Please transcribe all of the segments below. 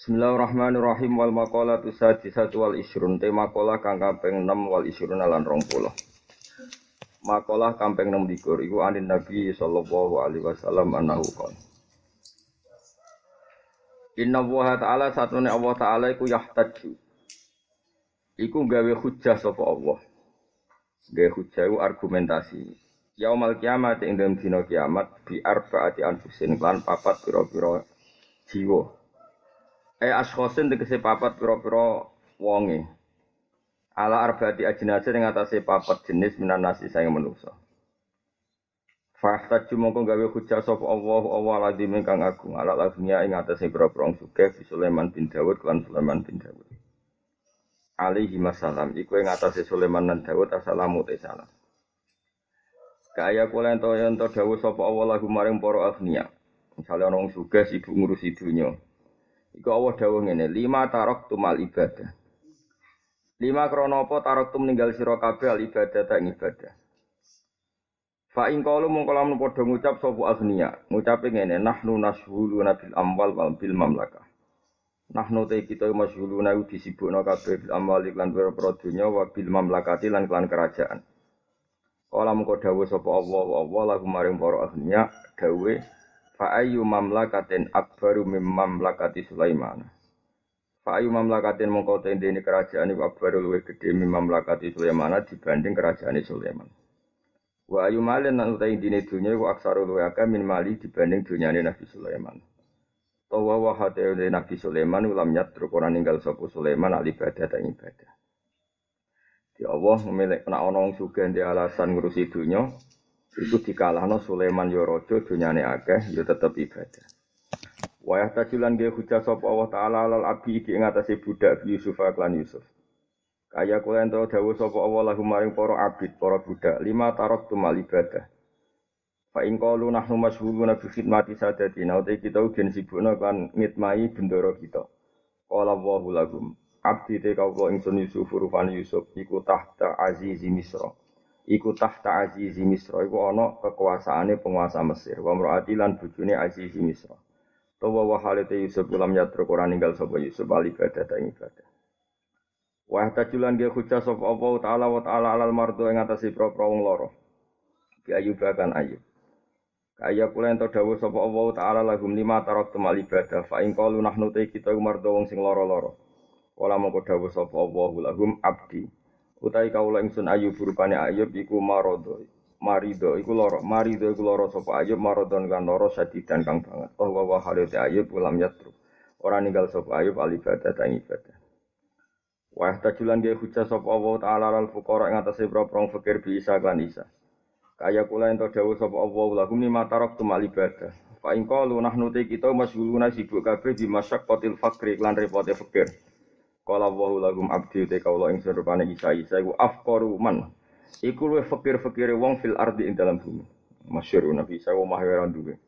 Bismillahirrahmanirrahim. Wal maqalatu sadisatu wal isrun te maqalah kang kaping 6 wal isrun lan 20. Maqalah kaping 6 likur. Iku anin Nabi sallallahu alaihi wasallam annahu qala Inna Allah Ta'ala satune Allah Ta'ala iku yahtaju Iku gawe hujjah sapa Allah. Gawe hujjah iku argumentasi. Yaumal kiamat ing dalam dina kiamat bi arbaati anfusin lan papat pira-pira jiwa Eh askhosin tegese papat pira-pira wonge. Ala arbati ajnase ing atase papat jenis minan nasi saya manusa. Fahtaj mongko gawe hujah sapa Allah Allah lazim ingkang agung ala lazimnya ing atase pira-pira fi Sulaiman bin Dawud lan Sulaiman bin Dawud. Alaihi masalam iku ing atase Sulaiman lan Dawud assalamu salam. Kaya kula ento ento dawuh sapa Allah lagu maring para agniya. Misale ana wong sugih sibuk ngurusi dunya. Iku Allah dawuh ngene, lima tarok tumal ibadah. Lima krono apa tarok tu meninggal sira kabeh ibadah tak ibadah. Fa in qalu mung kala padha ngucap sapa agniya, ngucape ngene, nahnu nashhulu nabil amwal wal bil mamlakah. Nahnu te kita masyhuluna disibukna kabeh bil amwal lan pira-pira donya wa bil mamlakati lan kelan kerajaan. Kala mung dawuh sapa Allah, Allah lagu maring para agniya dawuh Fa ayu mamlakatin akbaru mim mamlakati Sulaiman. Fa ayu mamlakatin mongko tendene kerajaan iku akbaru luwih gedhe mim mamlakati Sulaiman dibanding kerajaan Sulaiman. Wa ayu malen lan utai dine dunya iku aksaru luwih akeh min mali dibanding dunyane Nabi Sulaiman. Tawa wa hate Nabi Sulaiman ulam nyat ora ninggal sapa Sulaiman ali ibadah ta ibadah. Di Allah memilih ana wong sugih alasan ngurusi dunya, Iku dikalahno Sulaiman yo raja dunyane akeh yo tetep ibadah. Wayah tajulan ge hujah sapa Allah taala alal abi iki ing atase budak Yusuf lan Yusuf. Kaya kula ento dawuh sapa Allah lahum maring para abid, para budak, lima tarok tumal ibadah. Fa in qalu nahnu masyghuluna bi khidmati sadatina, uta kita ugen sibukna kan ngitmai bendoro kita. Qala Allahu lahum, abdi te kawula ingsun Yusuf rupane Yusuf iku tahta azizi Misra iku tahta azizi Misra. Iku ana kekuasaane penguasa Mesir. Wa mraati lan bojone azizi Misra. Tawa wa halite Yusuf ulam yatru ora ninggal sapa Yusuf ali ibadah ta ibadah. Wa tajulan ge hujah sapa Allah taala wa taala alal mardo ing atase pro-pro wong loro Bi ayub kan ayub. Kaya kula ento dawuh sapa Allah taala lagum lima tarok temal ibadah fa in qalu nahnu te kita mardo wong sing loro-loro Kala mongko dawuh sapa Allah lahum abdi Utai kaula ingsun ayub rupane ayub iku marodo. Marido iku loro, marido iku loro sapa ayub marodon kan loro sadidan kang banget. Oh wa halite ayub ulam yatru. Ora ninggal sapa ayub al ibadah ta ibadah. Wa tajulan dia hujah sapa Allah taala al fuqara ing atase fakir bi isa kan isa. Kaya kula ento dawuh sapa Allah lahum lima tarok tumal ibadah. Fa in qalu nahnu te kita masyghuluna sibuk kabeh di masyaqqatil fakri lan repote fakir. Kala wa lahum abdi te kaula ing serupane Isa Isa iku afqaru man. Iku luwih fakir-fakire wong fil ardi ing dalam bumi. Masyhur Nabi Isa wa mahira duwe.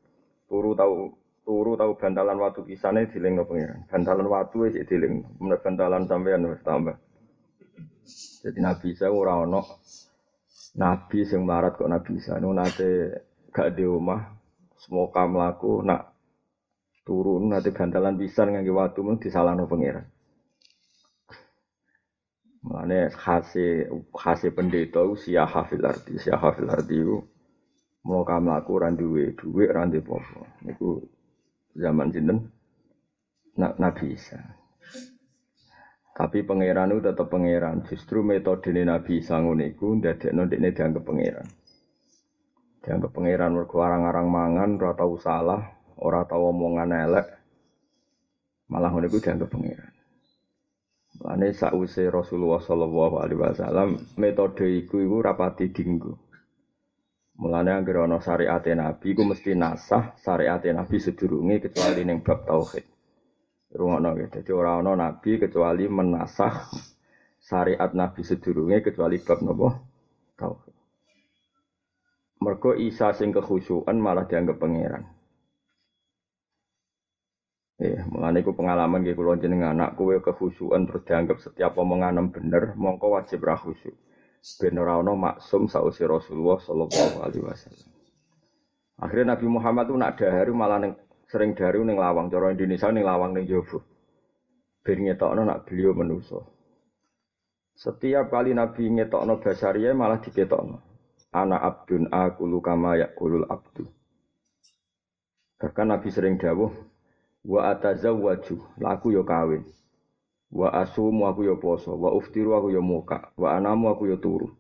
Turu tau turu tau bantalan watu kisane dilingno pengiran. Bantalan watu wis diling. Menawa bantalan sampean wis tambah. Jadi Nabi Isa ora ono Nabi sing melarat kok Nabi Isa nu nate gak di omah semoga mlaku nak turun nanti bantalan pisan ngangge watu mung disalahno pengiran. Mulane khase khase pendeta usia hafil arti, usia hafil itu mau kamu laku randuwe duwe randu popo. Niku zaman sinten nak nabi Isa. Tapi pangeran itu tetap pangeran. Justru metode Nabi Isa ngono iku ndadekno dekne dianggap pangeran. Dianggap pangeran mergo arang-arang mangan ora tau salah, ora tau omongan elek. Malah ngono dianggap pangeran. Lane sakwise Rasulullah sallallahu alaihi wasallam metode iku iku rapati dinggo. Mulane anggere ana syariat Nabi iku mesti nasah syariat Nabi sedurunge kecuali ning bab tauhid. Rungono ya. Dadi ora ana nabi kecuali menasah syariat Nabi sedurunge kecuali bab napa? Tauhid. Mergo Isa sing kekhusyukan malah dianggap pangeran. Ya, mulane iku pengalaman nggih kula jenengan anak kowe kehusuan terus dianggap setiap omongan bener, mongko wajib ra khusyuk. Ben ora ana maksum sausi Rasulullah sallallahu alaihi wasallam. Akhirnya Nabi Muhammad tuh nak dahar malah neng, sering daru ning lawang, cara Indonesia ning lawang ning jowo. ben ngetokno nak beliau menuso. Setiap kali Nabi ngetokno basaria malah diketokno. Ana abdun aku kama yakulul abdu. Bahkan Nabi sering dawuh, wa atazawwaju, laku yo kawin. Wa asumu aku yo poso, wa uftiru aku yo muka, wa anamu aku yo turu.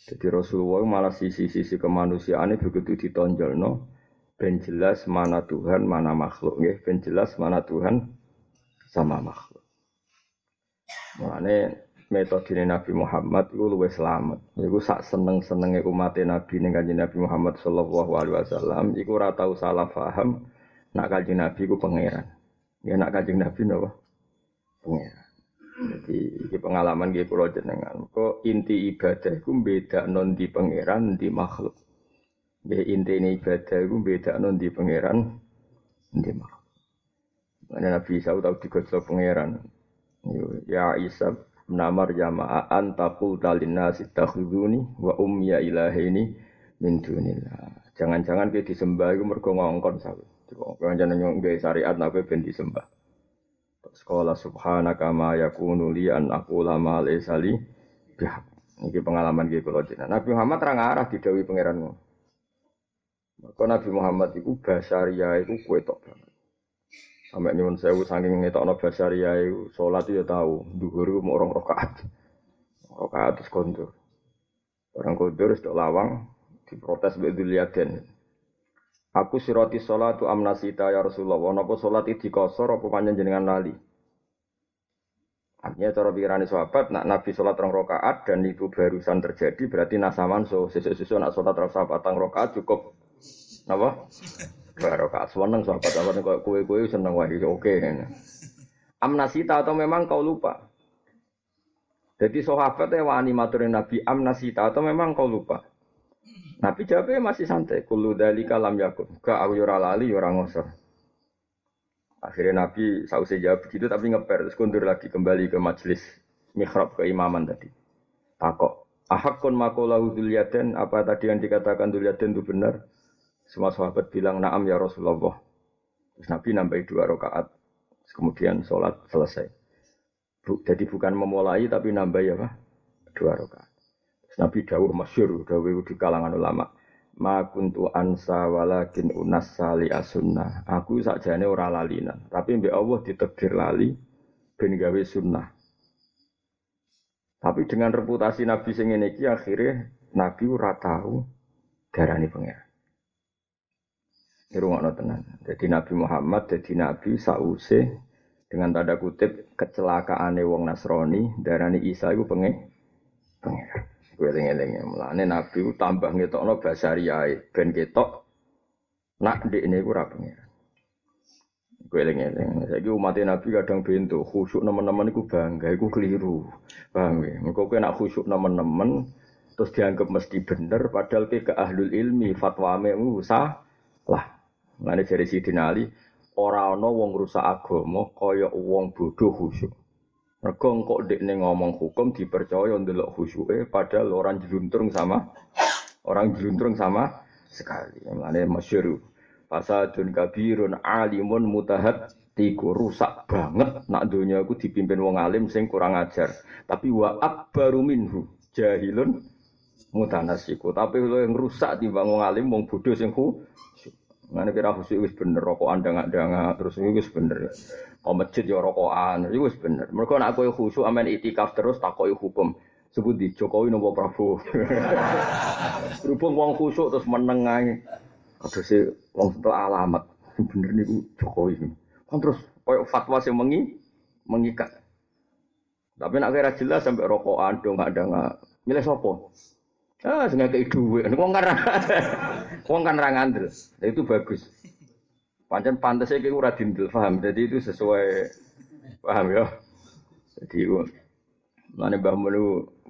Jadi Rasulullah malah sisi-sisi kemanusiaan begitu ditonjol no, ben jelas mana Tuhan, mana makhluk, ya. ben jelas mana Tuhan sama makhluk. Mulane metode Nabi Muhammad itu luwih selamat. Iku sak seneng-senenge umat Nabi ning kanjeng Nabi Muhammad sallallahu alaihi wasallam iku ora tau salah paham nak kanjeng Nabi ku pangeran. Ya nak kanjeng Nabi napa? Pangeran. Jadi iki pengalaman nggih kula jenengan. Kok inti ibadah iku beda non di pangeran di makhluk. Inti ibadah iku beda non di pangeran di makhluk. Mana Nabi Isa tahu digosok pangeran. Ya Isa namar jamaah antakul talina sitakhuduni wa umya ilahini min dunillah. Jangan-jangan kita disembah itu mergo ngongkon sawi. Jangan-jangan nyongge syariat nabi ben disembah. Sekolah subhanaka ma yakunu li an aqula ma laysa li bihaq. Ini pengalaman gitu kalau jenengan. Nabi Muhammad terang arah didawi pangeranmu. Maka Nabi Muhammad itu basaria itu kue tok banget. Sampai nyuwun sewu saking ngetokno basaria itu sholat itu ya tahu, duhur mau orang rokaat, rokaat terus kondur. Orang kondur sudah lawang diprotes betul liatin. Aku siroti sholat tu amnasita ya Rasulullah. Napa sholat itu dikosor apa panjang jenengan lali? Artinya cara pikiran sahabat, nak Nabi sholat rong rokaat dan itu barusan terjadi berarti nasaman so sesuatu nak sholat rong sahabat rong rokaat cukup, apa? Barokah seneng sahabat sahabat kok kue-kue seneng wah oke. Amnasita atau memang kau lupa? Jadi sahabat ya wani maturin Nabi amnasita atau memang kau lupa? Nabi jawabnya masih santai. Kulu dari kalam yakun. Gak aku yura lali yura ngosor. Akhirnya Nabi sausai jawab begitu tapi ngeper terus kundur lagi kembali ke majelis mihrab keimaman tadi. Takok. Ahakun makolahu duliaden apa tadi yang dikatakan duliaden itu benar? Semua sahabat bilang naam ya Rasulullah. Terus Nabi nambahi dua rakaat. Kemudian sholat selesai. Jadi bukan memulai tapi nambah ya apa? Dua rakaat. Nabi dawuh masyur, dawuh di kalangan ulama. Ma kuntu ansa walakin unas sali asunnah. Aku sakjane ora lalinan, tapi mbek Allah ditegir lali ben gawe sunnah. Tapi dengan reputasi Nabi sing ngene iki akhirnya Nabi ora tahu darani pangeran. Irungokno tenan. Jadi Nabi Muhammad jadi Nabi sause dengan tanda kutip kecelakaane wong Nasrani darani Isa iku pengen pengen. Eling-eling mulane Nabi tambah ngetokno basariyae ben ketok nak ndek niku ora pengen. Gue eling-eling. Saiki umat Nabi kadang bento khusyuk nemen-nemen iku bangga iku keliru. Paham ya? Kowe nak khusyuk nemen-nemen terus dianggap mesti bener padahal ke ke ahlul ilmi fatwame usah lah Mulane jare Sidin Ali, ora ana wong rusak agama kaya wong bodoh khusyuk. Mergo engko ndekne ngomong hukum dipercaya ndelok khusyuke padahal orang jeluntrung sama orang jeluntrung sama sekali. Mulane masyhur fasadun kabirun alimun mutahad tiku rusak banget nak dunia aku dipimpin wong alim sing kurang ajar. Tapi wa akbaru minhu jahilun mutanasiku. Tapi lo yang rusak timbang wong alim wong bodoh sing Mana kira khusyuk wis bener rokok anda nggak nggak terus wis bener. Kau masjid ya rokokan, wis bener. Mereka nak kau khusyuk amen itikaf terus tak kau hukum. Sebut di Jokowi nopo Prabowo. Berhubung wong khusyuk terus menengai. Aduh sih wong setelah alamat bener nih Jokowi. Kan terus kau fatwa sih mengi mengikat. Tapi nak kira jelas sampai rokokan dong ada nggak. Milih sopo. Ah, sing ngekeki dhuwit. Wong kan wong kan ra ngandel. Itu bagus. Pancen pantes iki ora dindel, paham. Jadi itu sesuai paham ya. Jadi Mane Mbah Mun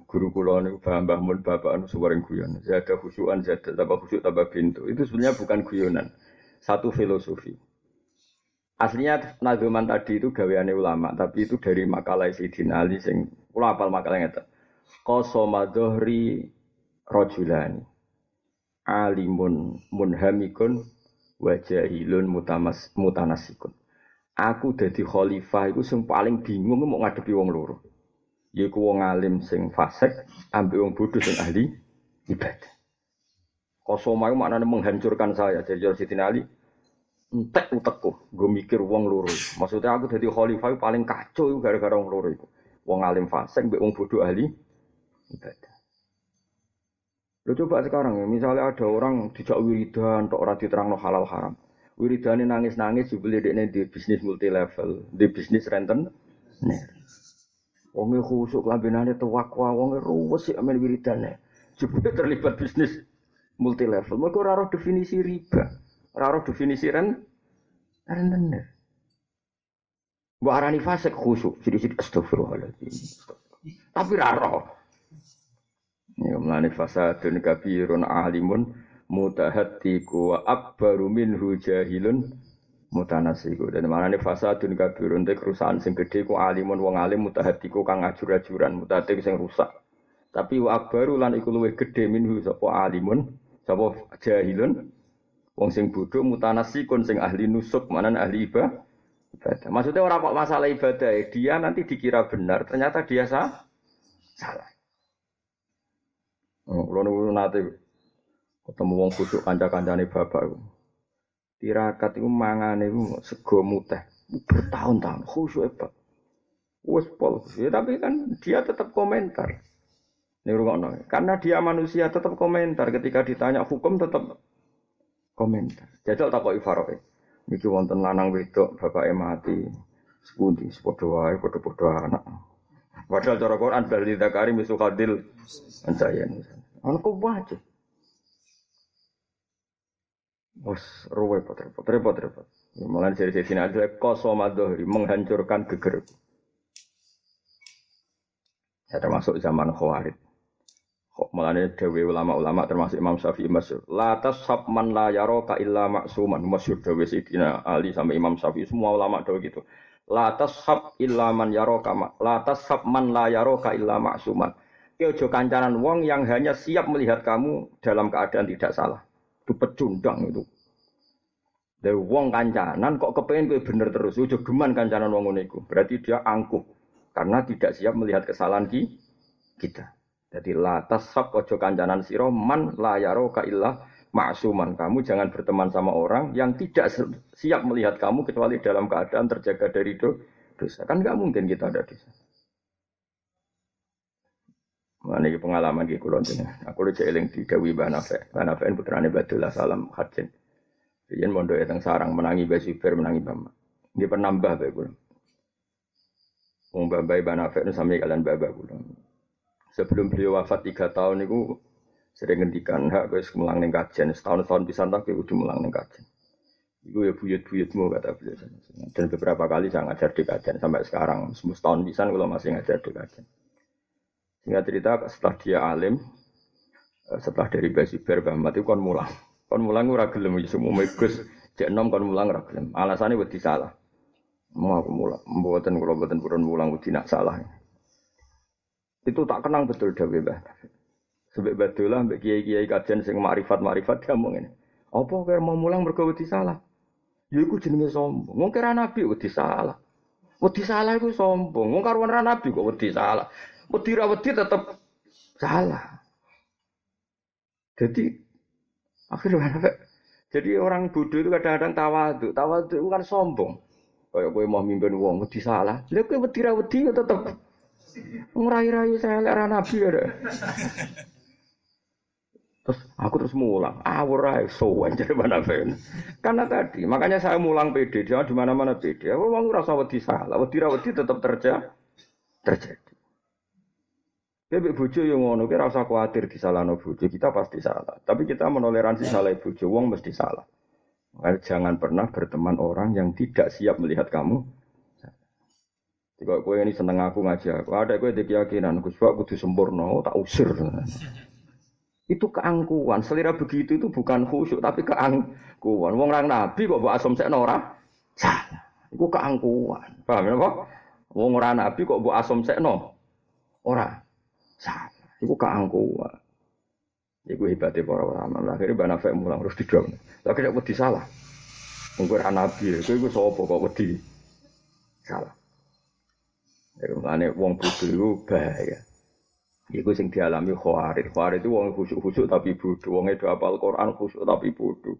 guru kula niku paham Mbah Mun bapak anu suwaring guyon. Zada khusyuan, zada tambah khusyuk tambah pintu. Itu sebenarnya bukan guyonan. Satu filosofi. Aslinya nazuman tadi itu gaweane ulama, tapi itu dari makalah Sayyidina Ali sing kula apal makalah ngeten. Qasama dhuhri rojulani alimun munhamikun wajahilun mutamas mutanasikun aku dadi khalifah iku sing paling bingung mau ngadepi wong loro. Yaiku wong alim sing fasik ambek wong bodoh sing ahli ibadah. Kosoma itu maknanya menghancurkan saya. Jadi Jor Siti Ali, entek utekku, gue mikir wong loro. Maksudnya aku jadi khalifah paling kacau itu gara-gara wong loro itu. Wong alim fasik, mbek wong bodoh ahli ibadah. Lo coba sekarang ya, misalnya ada orang dijak wiridan, tok ora diterangno halal haram. Wiridane nangis-nangis jubile dekne di bisnis multi level, di bisnis renten. Wonge khusuk lambene tuwakwa, wonge ruwes sik amen wiridane. Jubile terlibat bisnis multi level. Mereka ora definisi riba, ora definisi ren rentenir. Mbok arani fasik khusuk, jadi astagfirullahaladzim. Tapi raro. Ya mlane fasadun kabirun alimun mutahaddiku wa akbaru minhu jahilun mutanasiku. Dan mana nih fasadun kabirun itu kerusakan sing gede ku alimun wong alim mutahaddiku kang ajur-ajuran mutahadik sing rusak. Tapi wa akbaru lan iku luwih gede minhu sapa alimun sapa jahilun wong sing bodoh mutanasikun sing ahli nusuk mana ahli ibadah. Maksudnya orang kok masalah ibadah, dia nanti dikira benar, ternyata dia salah. Oh, Kulo niku nate ketemu wong kuduk kanca-kancane bapak iku. Tirakat iku mangane iku sego muteh bertahun-tahun khusyuk hebat. Wes pol, ya, tapi kan dia tetap komentar. Ini rungokno. Karena dia manusia tetap komentar ketika ditanya hukum tetap komentar. Jajal kok ifaroe. Niki wonten lanang wedok bapake mati. Sepundi sepadha wae padha-padha anak. Padahal cara Quran bal dzakari misu kadil ansayan. Kok wae. Bos ruwe repot repot repot repot. Malah dari sini ada kosomadohri menghancurkan geger. Ya termasuk zaman Khawarij. Mulane dewe ulama-ulama termasuk Imam Syafi'i masyhur. La tashab man la yaraka illa maksuman. Masyhur dewe Sayyidina Ali sampai Imam Syafi'i semua ulama dewe gitu. La tashab illa man yaraka la tashab man la yaraka illa maksuman. Ki ojo kancanan wong yang hanya siap melihat kamu dalam keadaan tidak salah. Itu pecundang itu. Dari wong kancanan kok kepengen kowe bener terus, ojo geman kancanan wong ngono Berarti dia angkuh karena tidak siap melihat kesalahan ki kita. Jadi la tasab ojo kancanan siro man la ka illa maksuman. Kamu jangan berteman sama orang yang tidak siap melihat kamu kecuali dalam keadaan terjaga dari dosa. Kan nggak mungkin kita ada dosa. Mana ini pengalaman di kulon ini. Aku udah eling di Dewi Banafe. Banafe ini putrane Badullah Salam Hajin. Jadi mondok yang sarang menangi Basuber menangi Bama. Dia penambah bae kulon. Wong Babai Banafe itu sampai kalian Baba kulon. Sebelum beliau wafat tiga tahun itu sering ngendikan hak guys mulang neng kajian setahun tahun bisa tak udah mulang neng kajian. Iku ya buyut-buyutmu kata beliau. Dan beberapa kali saya ngajar di kajian sampai sekarang. Setahun bisa kalau masih ngajar di kajian. Sehingga cerita setelah dia alim, eh, setelah dari Basiber Bahmat itu kon mulang. Kon mulang ora gelem ya semua megus cek nom kon mulang ora. Alasannya wedi salah. Mau aku mulang, mboten kula mboten purun mulang wedi nak salah. Itu tak kenang betul dawe Mbah. Sebab lah mbek kiai-kiai kajian sing makrifat-makrifat dia ngomong ini. Apa kira mau mulang mergo wedi salah? Ya iku jenenge sombong. Wong kira nabi wedi salah. Wedi salah iku sombong. Wong karuan nabi kok wedi salah. Wedi ra wedi tetep salah. Jadi akhirnya jadi orang bodoh itu kadang-kadang tawadu, tawadu itu kan sombong. Kayak gue mau mimpin uang wedi salah. Lha kowe wedi ra wedi ya tetep ngrai-rai saya lek nabi ada. Terus aku terus mulang, awur ae sowan jadi mana Karena tadi, makanya saya mulang PD, jangan di mana-mana PD. Aku mau ngerasa wedi salah, wedi wedi tetap terjadi. Terjadi. Bebek bojo yang ngono kira usah khawatir disalahno bojo, kita pasti salah. Tapi kita menoleransi salah bojo, wong mesti salah. Makanya jangan pernah berteman orang yang tidak siap melihat kamu. Jika kue ini seneng aku ngaji aku, ada kue di keyakinan, aku sebab kudu sempurna, oh, tak usir. Itu keangkuhan. Selera begitu itu bukan khusyuk, tapi keangkuhan. Wong orang nabi kok buat asom seknora, salah. Itu keangkuhan. Paham ya, Pak? Wong orang nabi kok buat asom sekno, ora. Salah. Iku keangkuhan. Iku hebatnya para ulama. Akhirnya Mbak Nafek mulang terus didom. Lagi tidak wedi salah. Mungkin nabi, itu itu sopo kok wedi salah. Ya mulane wong bodho iku bahaya. Iku sing dialami khawarid. Khawarid itu wong khusyuk-khusyuk tapi bodoh. Wong itu apal Quran khusyuk tapi bodoh.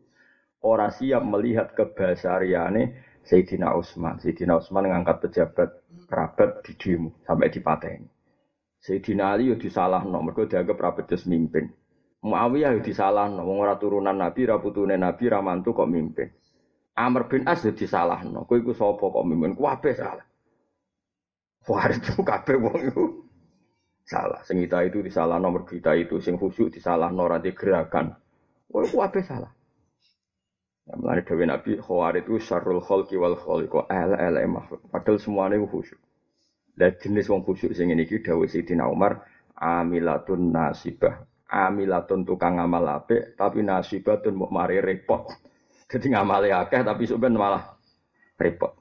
Ora siap melihat kebasariane Sayyidina Utsman. Sayyidina Utsman ngangkat pejabat kerabat di demo sampai dipateni. Sayyidina Ali yo disalahno mergo dianggap ra becus mimpin. Muawiyah yo disalahno wong ora turunan Nabi, ra putune Nabi, ra mantu kok mimpin. Amr bin As yo disalahno. Kowe iku sapa kok mimpin? Kabeh salah. Itu kabeh wong iku salah. Sing kita itu disalah nomor kita itu, sing khusyuk disalah norati gerakan. Oh, apa salah? Ya, melani Dewi Nabi Khawarid itu syarul khalqi wal khaliqo ala ala makhluk. Padahal semuanya khusyuk. Dan jenis wong khusyuk sing ini Dawi Sayyidina Umar amilatun nasibah. Amilatun tukang ngamal apik tapi nasibatun mau mari repot. Jadi ngamali akeh tapi sebenarnya malah repot.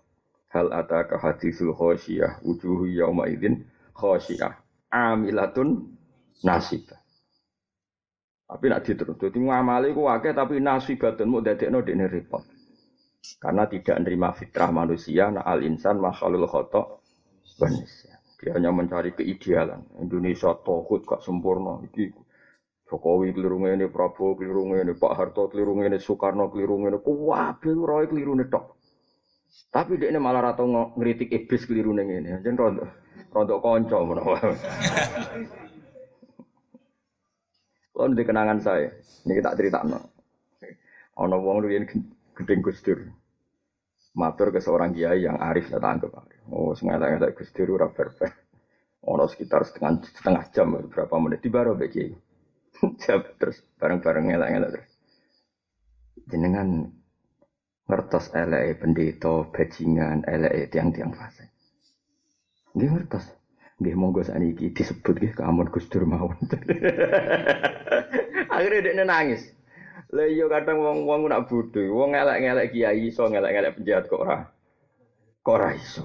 Hal ataka hadisul khosyiyah wujuhu yauma idzin khosyiyah amilatun nasib. Tapi nak diterus, jadi ngamali ku wakil tapi nasibatun mau dadekno dekne repot. Karena tidak menerima fitrah manusia, nah al insan makhlul khotok banisya. Dia hanya mencari keidealan. Indonesia tohut gak sempurna. Iki Jokowi keliru ini, Prabowo keliru ini, Pak Harto keliru ini, Soekarno keliru ini, kuwabe roy keliru tok. Tapi dia ini malah rata ngeritik iblis keliru ini. Jadi Rodok konco. Kalau di kenangan saya, ini kita cerita no. Ono wong riyen gedeng Gusdur. Matur ke seorang kiai yang arif lah tangkep. Oh, sengaja nggak Gusdur ora fair Ono sekitar setengah setengah jam berapa menit di baro kiai. terus bareng-bareng ngelak-ngelak terus. Jenengan ngertos elek pendeta bajingan elek tiang-tiang fase. Nggih ngertos. Nggih monggo sakniki disebut nggih kamun Gus Dur mawon. Akhirnya dia nangis. Lah iya kadang wong-wong nak bodho, wong ngelek-ngelek kiai iso ngelek-ngelek penjahat kok ora. Kok ora iso.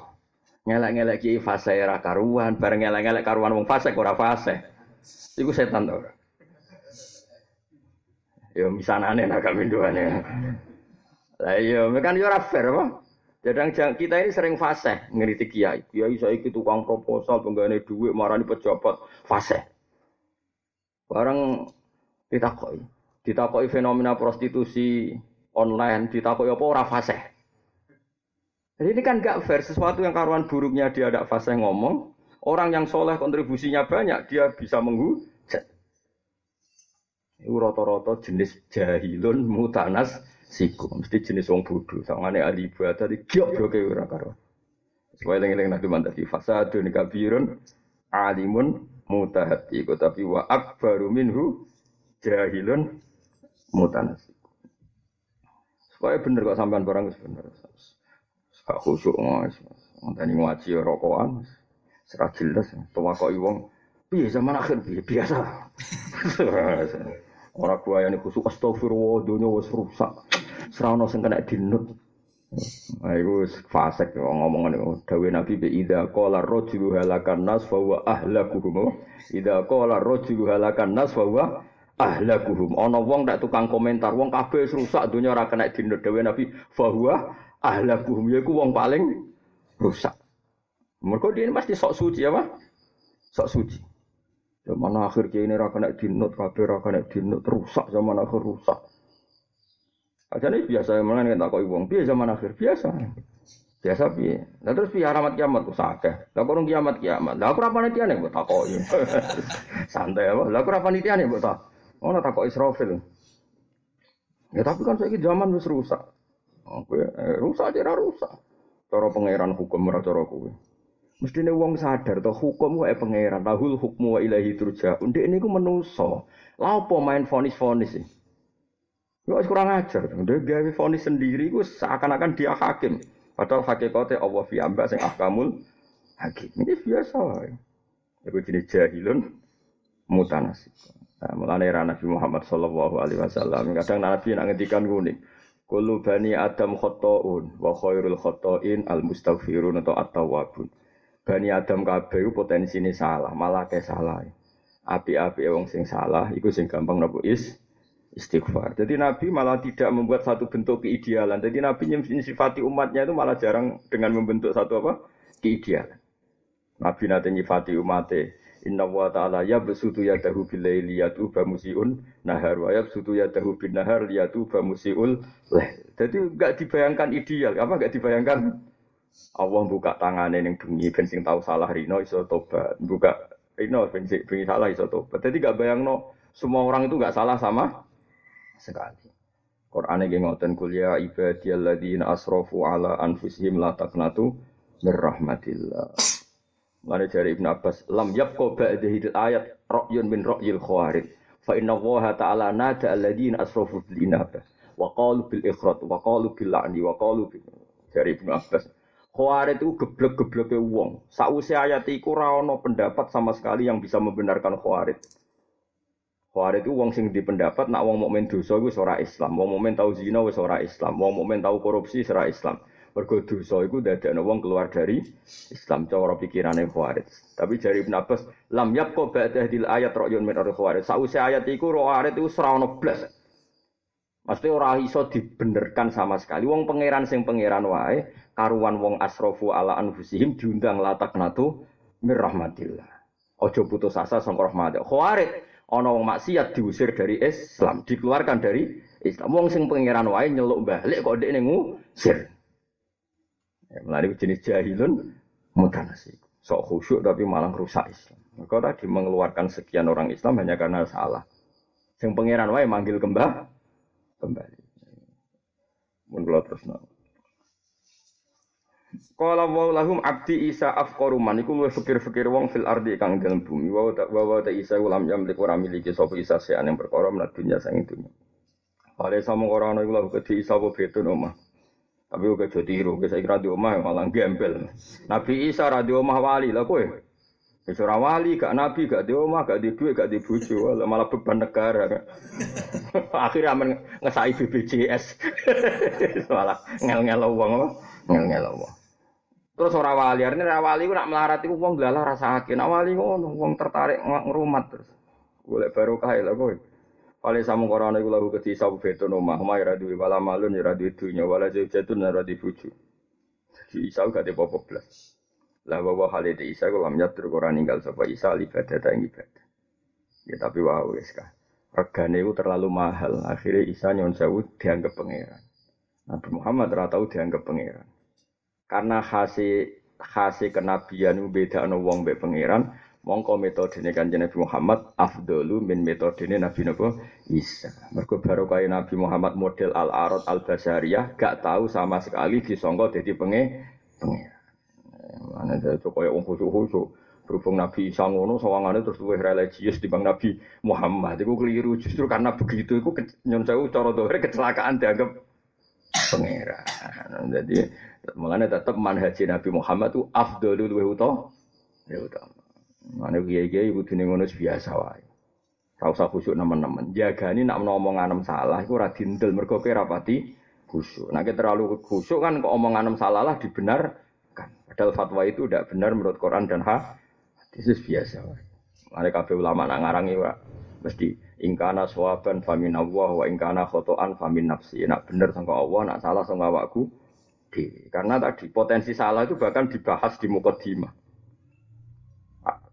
Ngelek-ngelek kiai fase ra karuan, bareng ngelek-ngelek karuan wong fase kok ora fase. Iku setan to. Yo misanane nak kaminduane. Lah iya, kan yo ora fair apa? Jadang kita ini sering fase ngeritik kiai. Kiai saya itu tukang proposal penggane duit marani pejabat fase. Barang ditakoi, ditakoi fenomena prostitusi online, ditakoi apa ora fase. Jadi ini kan gak fair sesuatu yang karuan buruknya dia ada fase ngomong, orang yang soleh kontribusinya banyak dia bisa menghujat. Ini roto-roto jenis jahilun mutanas siku. Mesti jenis wong bodoh. Sangane ahli ibadah di bloke ora karo. Supaya eling-eling nabi mantap fasadun kabirun alimun mutahati tapi wa akbaru minhu jahilun mutanasi supaya bener kok sampean barang bener gak khusyuk mas. Tadi ngaji rokokan serah jelas tuh kok wong piye zaman akhir? Piye? Biasa. Orang gua yang khusyuk astagfirullah dunia wis rusak Serana sing kena dinut. Nah, itu fasek ngomong ngomong dawe Nabi bi ida qala rajulu halakan nas fa huwa ahlakuhum. Ida qala rajulu halakan nas fa huwa ahlakuhum. Ana wong tak tukang komentar, wong kabeh rusak dunia ora kena dinut dawe Nabi fa huwa ahlakuhum yaiku wong paling rusak. Mereka dia pasti sok suci apa? Sok suci. Zaman akhir ini ora kena dinut, kabeh ora kena dinut, rusak zaman akhir rusak. Nih biasa mana kita kok wong biasa zaman akhir biasa. Biasa piye. Nah terus piye alamat kiamat tuh sakeh. Lah kurang kiamat kiamat. Lah aku ora panitia nih mbok takoki. Santai apa? Lah aku ora panitia nih mbok tak. Ono takok Israfil. Ya tapi kan saiki zaman wis rusak. Oke, eh, rusak aja rusak. Cara pangeran hukum ora cara kowe. Mestine wong sadar to hukum wae pangeran, tahul hukmu wa ilahi turja'un. Ndek niku menungso. Lah apa main fonis-fonis sih? Ya kurang ajar. Dia gawe vonis sendiri gue seakan-akan dia hakim. Padahal hakikatnya Allah fi amba sing ahkamul hakim. Ini biasa. Iku jenis jahilun mutanasib. Nah, mulane era Nabi Muhammad sallallahu alaihi wasallam kadang Nabi nak ngendikan kuning. Kullu bani Adam khotoun wa khairul khotoin al mustaghfirun atau at-tawwabun. Bani Adam kabeh ini salah, malah ke salah. Api-api wong sing salah iku sing gampang nopo is istighfar. Jadi Nabi malah tidak membuat satu bentuk keidealan. Jadi Nabi nyifati umatnya itu malah jarang dengan membentuk satu apa? Keidealan. Nabi nanti nyifati umatnya. Inna wa ta'ala ya besutu ya dahu bilaili yatu bamusiun nahar wa ya besutu ya dahu bin nahar yatu bamusiul leh. Jadi enggak dibayangkan ideal. Apa enggak dibayangkan? Allah buka tangannya yang bengi bensin tahu salah rino iso tobat. Buka rino bensin bengi salah iso tobat. Jadi enggak bayang no semua orang itu enggak salah sama sekali. Quran ini ngoten kuliah ibadiyalladzina asrofu ala anfusihim la taqnatu mir. Mane dari Ibnu Abbas, lam yabqa ba'dahi ayat ra'yun min ra'yil khawarij. Fa inna Allah ta'ala nada alladzina asrafu bil inabah wa qalu bil ikhrat wa qalu bil la'ni wa qalu bil dari Ibnu Abbas. Khawarij itu geblek-gebleke wong. Sakwise ayat iku ora pendapat sama sekali yang bisa membenarkan Khawarij. Khawarij itu wong sing di pendapat nak wong mukmin dosa iku ora Islam, wong mukmin tau zina wis ora Islam, wong mukmin tau korupsi ora Islam. Mergo dosa iku dadekno wong keluar dari Islam cara pikirane Khawarij. Tapi jari Ibnu Abbas, lam ba'da hadil ayat ra'yun min Khawarij. Sause ayat iku Khawarij iku ora ono blas. Mesti ora iso dibenerkan sama sekali. Wong pangeran sing pangeran wae karuan wong asrofu ala anfusihim diundang latak natu mir rahmatillah. Ojo putus asa sangka rahmat. Khawarij ana wong maksiat diusir dari Islam, dikeluarkan dari Islam. Wong sing pangeran wae nyeluk balik kok ndekne ngusir. Ya, melalui jenis jahilun mutanasi. Sok khusyuk tapi malah rusak Islam. Maka tadi mengeluarkan sekian orang Islam hanya karena salah. Sing pangeran wae manggil kembali. Kembali. Mun kula terus Kala wa lahum abdi Isa afqaru man iku luwih fikir-fikir wong fil ardi kang dalem bumi wa ta wa ta Isa ulam yamlik ora miliki sapa Isa sean yang perkara menat dunya sang dunya. Pare sama ora ana iku lahu kedhi Isa apa betun omah. Tapi uga aja tiru, ke saiki ra di omah malah gembel. Nabi Isa ra di omah wali lah kowe. Wis ora wali, gak nabi, gak di omah, gak di duit, gak di bojo, malah beban negara. Akhirnya amen ngesai BPJS. malah ngel-ngel wong apa? Ngel-ngel wong. Terus ora wali, artinya ora wali ku nak melarat iku wong glalah rasa sakit. Nak wali ngono, wong tertarik ngrumat terus. Golek barokah lho kowe. Wali samu korone iku lagu keti sabu beton omah, omah ora duwe wala malun ora duwe dunya, wala jatun ora di bojo. Jadi Isa gak ada apa blas. Lah bahwa hal itu Isa kalau nyatur Quran ninggal sapa Isa ibadah ta ibadah. Ya tapi wah wis kah. Regane itu terlalu mahal. Akhirnya Isa nyon sewu dianggap pangeran. Nabi Muhammad ora tahu dianggap pangeran. Karena hasil hasil kenabian itu beda no wong be pangeran, mongko metode ini kan Nabi Muhammad afdolu min metode ini Nabi Nabi Isa. Mereka baru kaya Nabi Muhammad model al arad al basariyah gak tahu sama sekali disongko jadi penge pangeran. Mana saya coba ya wong khusyuk. Berhubung Nabi Isa ngono sawangane terus luwih religius bang Nabi Muhammad. Itu keliru justru karena begitu itu nyon sewu cara dohre kecelakaan dianggap pangeran. Jadi Mengenai tetap manhaj Nabi Muhammad itu afdolul luwih utama. Ya utama. Mana kiai-kiai ibu dini ngono biasa wae. Ora usah khusyuk nemen-nemen. Jagani nak ngomong anem salah iku ora dindel mergo rapati khusyuk. Nek terlalu khusyuk kan kok omong anem salah lah dibenarkan. Padahal fatwa itu tidak benar menurut Quran dan hadis biasa wae. Mane kabeh ulama nak ngarangi wae mesti ingkana sawaban famin Allah wa ingkana khotoan famin nafsi. Nak bener sangka Allah, nak salah sangka awakku. Karena tadi potensi salah itu bahkan dibahas di mukodimah.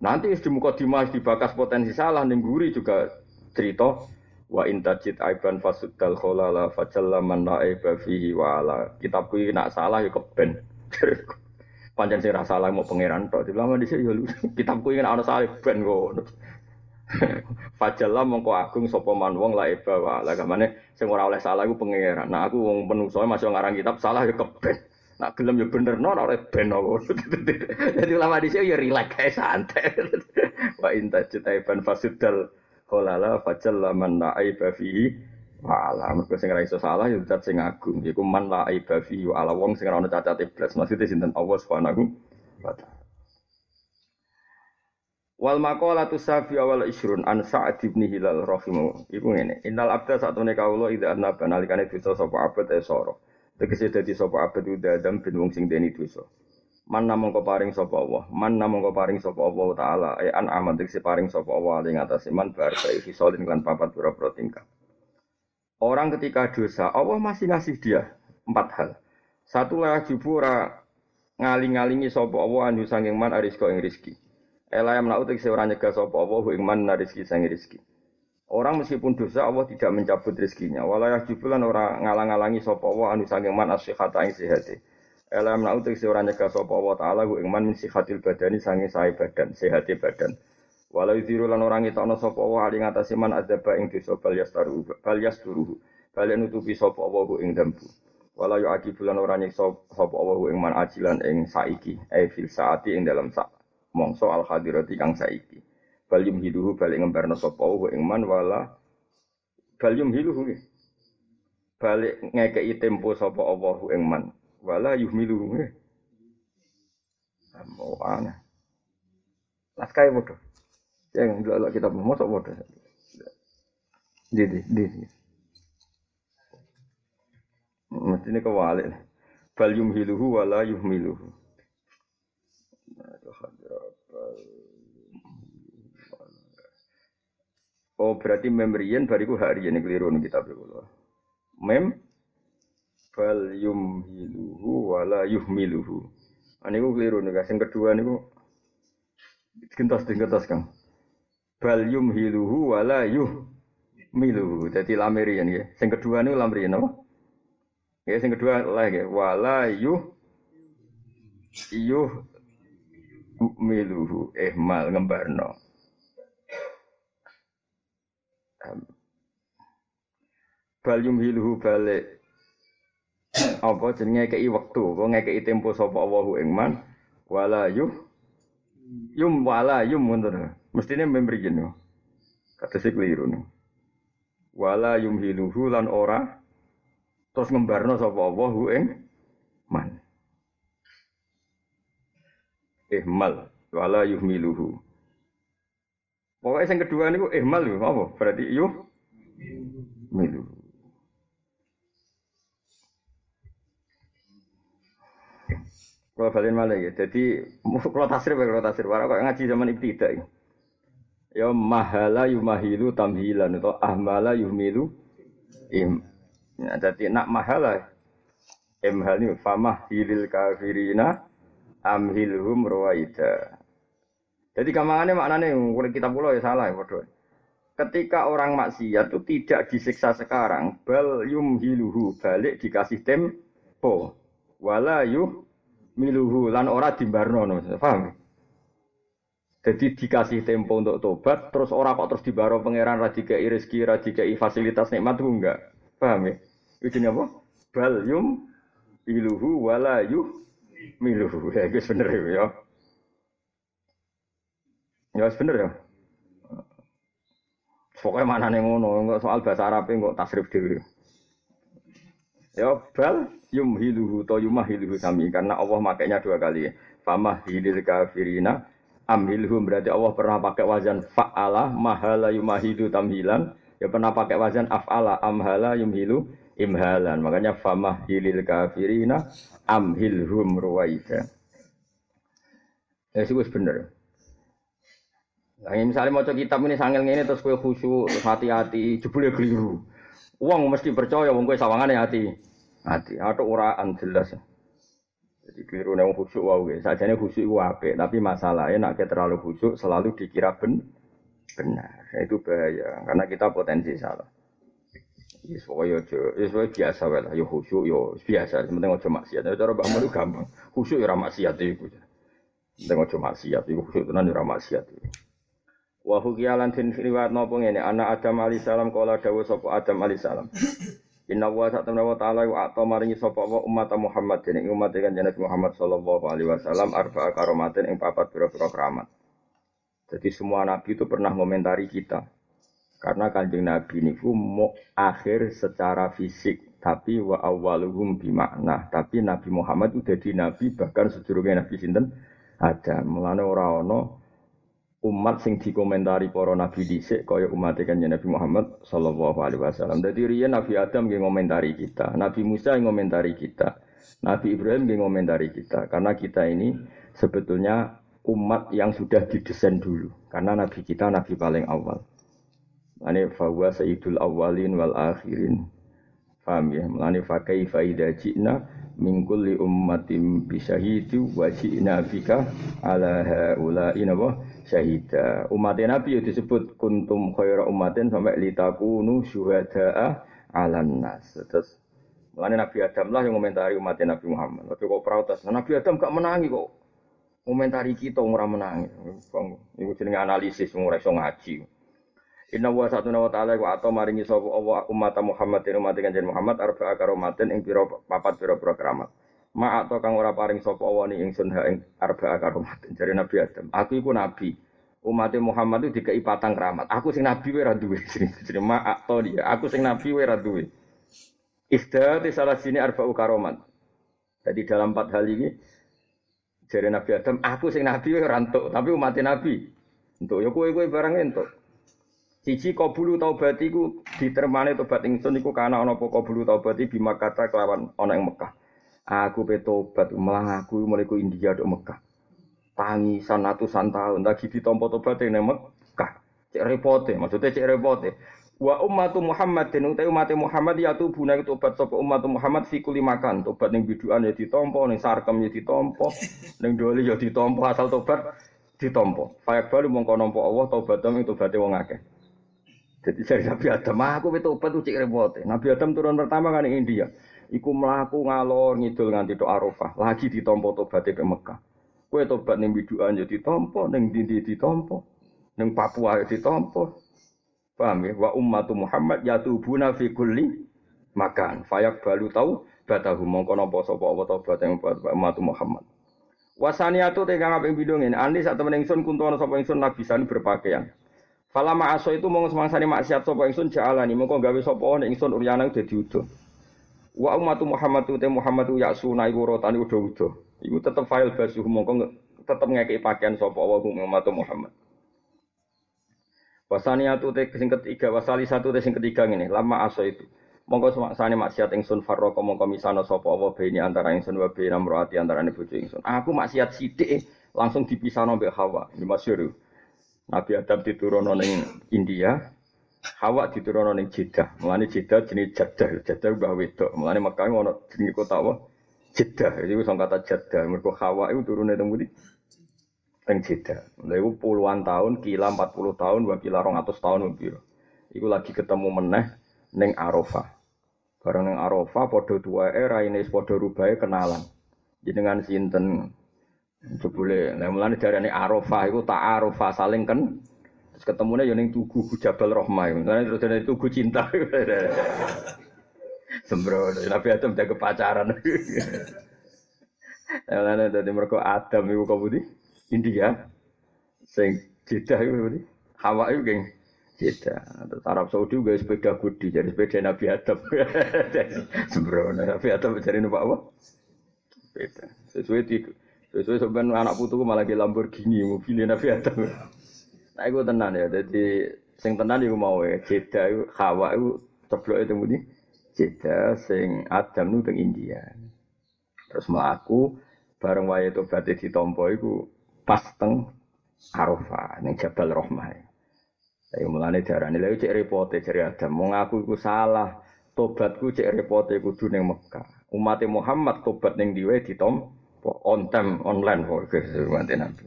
Nanti di mukodimah dibahas potensi salah, nengguri juga cerita wa intajid aiban fasuddal kholala fajalla man la fihi wa ala kitabku ini nak salah ya keben panjang sing salah mau pangeran tok di sini ya kitabku ini ana salah ben kok Fajalla mongko agung sapa man wong la eba wa gamane sing ora oleh salah iku pangeran. Nah aku wong penungso masih ngarang kitab salah ya keben. Nak gelem ya bener no ora ben Jadi ulama di sini ya relax kae santai. Wa inta ban fasudal kholala fajalla man la aiba fihi wa ala mergo sing ora iso salah ya sing agung iku man la aiba fihi ala wong sing ora ono cacat iblis. Maksudnya sinten Allah Subhanahu wa taala. Wal maqalatu safi awal isrun an Sa'ad bin Hilal rahimu. Iku ngene, innal abda satune kawula idza annaba nalikane dosa sapa abad e soro. Tegese dadi sapa abad udah adam bin wong sing deni dosa. Man namung paring sapa Allah, man namung paring sapa Allah taala e an aman tegese paring sapa Allah ing atase man bar bae fisolin lan papat pira-pira tingkah. Orang ketika dosa, Allah masih ngasih dia empat hal. Satu lah jubura ngaling-ngalingi sapa Allah anhu sanging man arisko ing rizki. Ela yang menautik seorang nyegah sapa Allah ing man rizki sanging rizki. Orang meskipun dosa Allah tidak mencabut rezekinya. Walayah jubulan orang ngalang-alangi sapa Allah anu sanging man asyihata ing sehate. Ela yang menautik seorang nyegah sapa Allah taala ing man min sihatil badani sanging sae badan, sehate badan. Walau lan orang itu ana sapa Allah ali ngatasi man adzaba ing dosa bal yastaru bal yasturuhu. Bal nutupi sapa Allah ing dampu. Walau yu bulan orang nyiksa sapa Allah ing man ajilan ing saiki, e fil saati ing dalam sak mongso al hadirati kang saiki. Bal hiduhu balik ngembarno sapa wa ing man wala bal hiduhu balik ngekei tempo sapa Allah ing man wala yuhmiluhu Ambo ana. Laskai bodoh. Yang dulu kita mosok bodoh. Jadi, jadi. Mesti ini kewalik. Bal yumhiluhu wala yuhmiluhu. Oh berarti memrian bariku hari ini keliru nih kita berkulo. Mem bal yumhiluhu wala yuhmiluhu. Ani ku keliru nih Yang kedua nih ku gentos gentos kang. Bal yumhiluhu wala yuhmiluhu. Jadi lamirian ya. Yang kedua nih lamirian apa? Ya, yang kedua ya. Wala yuh yuh miluhu ehmal ngembarno. bal yumhiluhu balik. Apa jenenge kei wektu? Kok ngekeki tempo sapa Allahu ing man wala yuh yum wala yum ngono mestine membriyen yo katese keliru nih wala yumhiluhu lan ora. Terus ngembarno sapa Allahu ing man ihmal wala yuhmiluhu Pokoknya yang kedua ini ihmal lho, apa? Berarti yuh milu. Kalau balik malah ya, jadi kalau tasrif ya kalau tasrif, kalau ngaji zaman ibtidak ya. Ya mahala yumahilu tamhilan atau ahmala yumilu im. Ya, jadi nak mahala imhal ini famah hilil kafirina amhilhum rawaida. Jadi gampangane maknane kalau kita pulau ya salah ya bodoh. Ketika orang maksiat itu tidak disiksa sekarang, bal yumhiluhu balik dikasih tempo. Wala yuh miluhu lan ora dimbarno, paham? Jadi dikasih tempo untuk tobat, terus orang kok terus dibaro pangeran radika rezeki, radika fasilitas nikmat itu enggak. Paham ya? Itu apa? Bal yum iluhu wala yuh miluhu. Ya, itu bener ya. Ya bener ya. Pokoknya mana nih ngono, enggak soal bahasa Arab enggak tasrif dulu. Ya bal yumhiluhu to yumahiluhu sami karena Allah makainya dua kali. Famah hilil kafirina amhilhum berarti Allah pernah pakai wazan fa'ala mahala yumahidu tamhilan ya pernah pakai wazan af'ala amhala yumhilu imhalan makanya famah hilil kafirina amhilhum ruwaida ya sih bener Nah, misalnya mau kitab ini sangil ini terus kue khusyuk, terus hati-hati, jebule keliru. Uang mesti percaya, uang kue sawangan hati, hati. Atau uraan jelas. Jadi keliru nih khusyuk wow, saja nih khusyuk wape, tapi masalahnya nak terlalu khusyuk selalu dikira ben benar. Itu bahaya, karena kita potensi salah. Yes, pokoknya yo, yes, biasa lah, yo khusyuk, yo biasa. Sementing ojo maksiat. Ya cara bangun itu gampang. Khusyuk yo maksiat itu. Sementing ojo maksiat, itu khusyuk tenan yo maksiat itu. Wa hukiya lan den riwayat napa ngene anak Adam alaihi salam kala dawuh sapa Adam alaihi salam. Inna wa ta'ala wa ta'ala wa ato maringi sapa wa umat Muhammad dening umat kan Nabi Muhammad sallallahu alaihi wasallam arba'a karomatin ing papat pira-pira keramat. Jadi semua nabi itu pernah ngomentari kita. Karena kanjeng nabi ini mau akhir secara fisik, tapi wa awaluhum bimakna. Tapi Nabi Muhammad itu jadi nabi bahkan sedurunge nabi sinten ada. Mulane ora ana umat sing dikomentari para nabi dhisik kaya umat kanjeng Nabi Muhammad sallallahu alaihi wasallam. Dadi riyen Nabi Adam nggih ngomentari kita, Nabi Musa yang ngomentari kita, Nabi Ibrahim nggih ngomentari kita karena kita ini sebetulnya umat yang sudah didesain dulu karena nabi kita nabi paling awal. Lani fawa sayyidul awalin wal akhirin. Paham ya? Mulane fa kaifa idza ji'na min kulli ummatin bi syahidi wa ji'na bika ala haula inapa syahida. Umat Nabi ya disebut kuntum khaira ummatin sampai litakunu syuhada'a 'alan nas. Terus Mulane Nabi Adam lah yang komentari umat Nabi Muhammad. Tapi kok protes, Nabi Adam gak menangi kok. Komentari kita ora menangi. Iku jenenge analisis ora iso ngaji. Inna wa satu nawa ta'ala wa atau maringi sapa Allah umat Muhammad dan umat kanjeng Muhammad arba karomatin ing pira papat pira-pira keramat. Ma atau kang ora paring sapa Allah ni ingsun ha ing arba karomatin jare Nabi Adam. Aku iku nabi. Umat Muhammad itu dikai patang keramat. Aku sing nabi wae ra duwe. Jadi ma atau dia. Aku sing nabi wae ra duwe. Di salah sini arba karomat. Jadi dalam empat hal ini jare Nabi Adam, aku sing nabi wae rantuk, tapi umat Nabi. Untuk ya kowe-kowe barang entuk. Siji qabulu taubat iku ditermane tobat ingsun iku kana ana apa qabulu taubat bima kata kelawan ana ing Mekah. Aku pe tobat malah aku ku India do Mekah. Tangisan atusan tahun lagi ditampa tobat ning Mekah. Cek repote, maksudnya cek repote. Wa ummatu Muhammadin utai umat Muhammad ya tubuna tobat sapa umat Muhammad fi kulli makan. Tobat ning bidukan ya ditampa, ning sarkem ya ditampa, ning doli ya ditampa asal tobat ditampa. Fayak balu mongko nampa Allah tobat ing tobate wong akeh. Jadi saya Nabi Adam, aku itu obat cek repot. Nabi Adam turun pertama kan di India. Iku melaku ngalor ngidul nganti do Arafah. Lagi ditompo tobat ke Mekah. Kue tobat neng biduan jadi tompo, neng dindi ditompo, neng Papua ditompo. Paham ya? Wa ummatu Muhammad yatubuna fi kulli makan. Fayak balu tahu batahu mongko napa sapa apa tobat yang ummatu Muhammad. Wasaniatu tegang apa yang bidungin. Andi saat temen kuntuan sapa ingsun nabisan berpakaian. Fala ma'aso itu mau semangsane maksiat sapa ingsun jalani mengko gawe sapa nek ingsun uryana dadi udo. Wa ummatu Muhammad te Muhammad ya sunai iku rotane udo-udo. Iku tetep file basuh mongko tetep ngekeki pakaian sapa wa ummatu Muhammad. Wasaniatu te sing ketiga wasali satu te sing ketiga ngene lama aso itu. Mongko semangsane maksiat ingsun farroko mongko misana sapa wa beni antara ingsun wa beni amroati antarané bojo ingsun. Aku maksiat sithik langsung dipisahno mbek Hawa. Ini masyhur. Nabi Adam diturunkan ning India, Hawa diturunkan ning Jeddah. Mulane Jeddah jenis Jeddah, Jeddah bahwa wedok. Mulane Mekah ono jenis kota apa? Jeddah. Jadi itu kata Jeddah. Mergo Hawa itu turunnya teng pundi? Teng Jeddah. Lha iku puluhan tahun, kila 40 tahun, wa kila 200 tahun piro. Iku lagi ketemu meneh ning Arafah. Bareng ning Arafah padha tuwae raine padha rubahe kenalan. Jenengan sinten? Jebule, nah mulane darane Arafah iku tak Arafah saling kan terus ketemune ya ning tugu Jabal Rahmah. Mulane terus dari tugu cinta. Sembro, Nabi Adam jaga pacaran. Mulane dadi mergo Adam iku kok budi India sing Jeddah iku budi Hawa iku geng Jeddah. Terus Arab Saudi juga sepeda budi jadi sepeda Nabi Adam. Sembro, Nabi Adam jadi numpak apa? Sesuai di Sesuai sebenarnya anak putuku malah ke Lamborghini mobil Nabi Adam. Nah, itu tenan ya. Jadi sing tenan iku mau ya. Jeda itu Hawa itu ceblok itu mudi. Jeda sing Adam itu teng India. Terus melaku bareng wae itu berarti ditompo iku pas teng Arafah ning Jabal Rahmah. Saya mulane darane lha cek repote jare Adam. Wong aku iku salah. Tobatku cek repote kudu ning Mekah. Umat Muhammad tobat ning diwe ditompo on time online kok nganti nanti.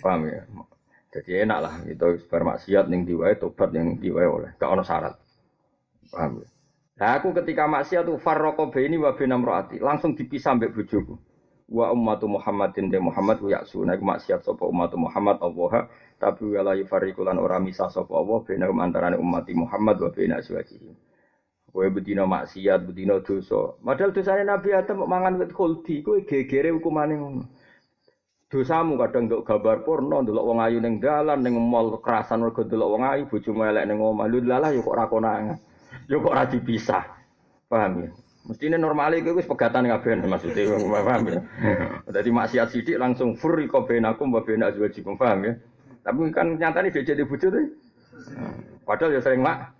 Paham ya? Jadi enak lah itu bermaksiat yang diwai tobat yang diwai oleh. Gak ono syarat. Paham ya? Nah aku ketika maksiat tuh farroko ini wa binam roati langsung dipisah mbek bojoku. Wa ummatu Muhammadin de Muhammad wa yaksuna maksiat sapa ummatu Muhammad Allah tapi wala yufarriqulan ora misah sapa Allah benahum antarané umat Muhammad wa bena aswajihim. Kowe bedino maksiat, bedino dosa. Padahal dosane Nabi Adam mangan wit khuldi, kowe gegere hukumane ngono. Dosamu kadang nduk gambar porno, ndelok wong ayu ning dalan, ning mall kekerasan mergo ndelok wong ayu, bojomu elek ning omah. Lha lalah yo kok ora konangan. Yo kok ora dipisah. Paham ya? Mestine normale kowe wis pegatan kabeh maksudnya paham ya. Dadi maksiat sithik langsung furi kok benakum wa bena azwajikum paham ya. Tapi kan nyatane dia jadi bojo tuh. Padahal ya sering mak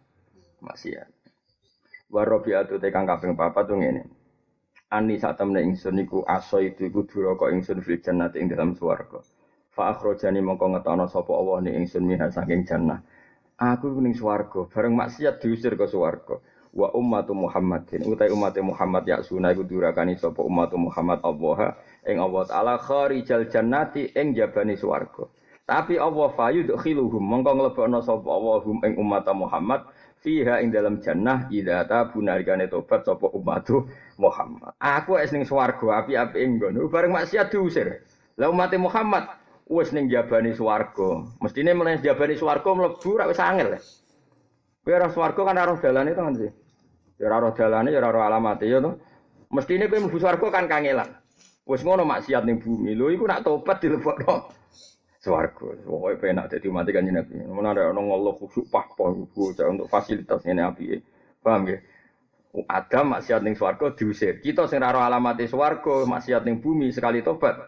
maksiat. Warobiatu tekang kaping papa tuh ngene. Ani saat temen ingsun iku aso itu iku duraka ingsun fil jannati ing dalam swarga. Fa akhrajani mongko ngetono sapa Allah ni ingsun minha saking jannah. Aku ning swarga, bareng maksiat diusir ke swarga. Wa ummatu Muhammadin, utai umat Muhammad ya sunah iku durakani sapa umat Muhammad Allah ing Allah taala kharijal jannati ing jabani swarga. Tapi Allah fayudkhiluhum mongko nglebokno sapa Allah hum ing umat Muhammad fiha ing dalam jannah idza tabu nalikane tobat sapa umat Muhammad. Aku wis ning swarga api-api nggon. Bareng maksiat diusir. Lah umat Muhammad wis ning jabani swarga. Mestine mlebu jabani swarga mlebu ra wis angel. Kowe ora swarga kan ora dalane to kan sih. Ya ora dalane ya ora alamate ya to. Mestine kowe mlebu swarga kan kangelan. Wis ngono maksiat ning bumi. Lho iku nak tobat dilebokno swarga. Pokoke penak dadi mati kan Nabi. Mun ada ono Allah khusyuk pahpoh bocah untuk fasilitas ngene api. Paham ya? Adam maksiat ning swarga diusir. Kita sing ora swarga, maksiat ning bumi sekali tobat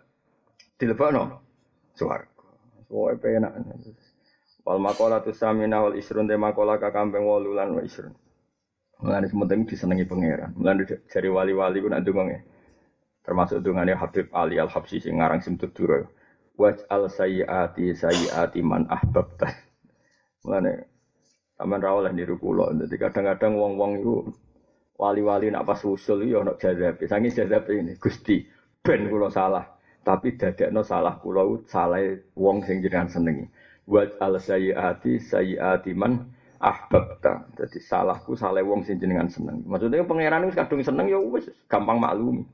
dilebokno swarga. Pokoke penak. Wal makola tu samina wal isrun de makola kakambeng wolu lan wa isrun. Mulane sementing disenengi pangeran. Mulane jari wali-wali ku nak ndonga Termasuk dungane Habib Ali Al Habsyi sing ngarang Simtud Dura. Waj'al sayyiati sayyiati man ahbabta. Mulane Taman ra oleh niru kula. Dadi kadang-kadang wong-wong iku wali-wali nak pas usul yo ono jadab. Sangi jadab ini Gusti ben kula salah. Tapi dadekno salah kula salah wong sing jenengan senengi. Waj'al sayyiati sayyiati man ahbabta. Jadi salahku salah wong sing jenengan seneng. Maksudnya pangeran wis kadung seneng ya wis gampang maklumi.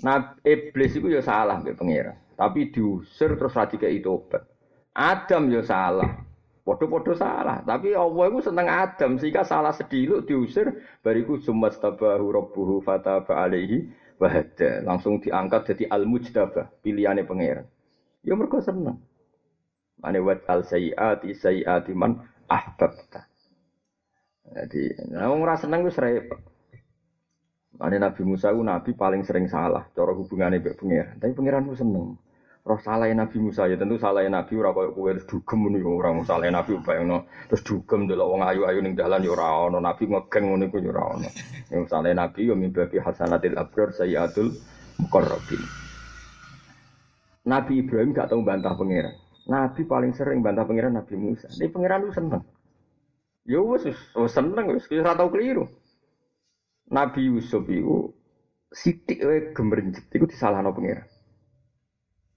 Nah, iblis itu ya salah mbek pangeran. Tapi diusir terus ra itu obat. Adam ya salah. Podo-podo salah, tapi Allah itu seneng Adam sehingga salah sediluk diusir bariku sumat tabahu rabbuhu fataba alaihi wahada langsung diangkat jadi al mujtaba pilihannya pangeran. Ya mereka seneng. Mane wat al sayyati sayyati man ahbabta. Jadi, nah wong ora seneng wis repot. Ane Nabi Musa itu nabi paling sering salah cara hubungannya dengan pangeran. Tapi pangeran itu seneng. Roh salah Nabi Musa ya tentu salah Nabi ora koyo kowe terus dugem ngono ya ora salah Nabi bayangno terus dugem delok wong ayu-ayu ning dalan ya ora Nabi ngegeng ngono iku ya ora. Yang salah Nabi yo mimpi hasanatil abrar sayyatul muqarrabin. Nabi Ibrahim gak tahu bantah pangeran. Nabi paling sering bantah pangeran Nabi Musa. Ini pangeran itu seneng. Ya wis seneng wis ora tau keliru. Nabi Yusuf itu sitik wae gemrenjet iku disalahno pangeran.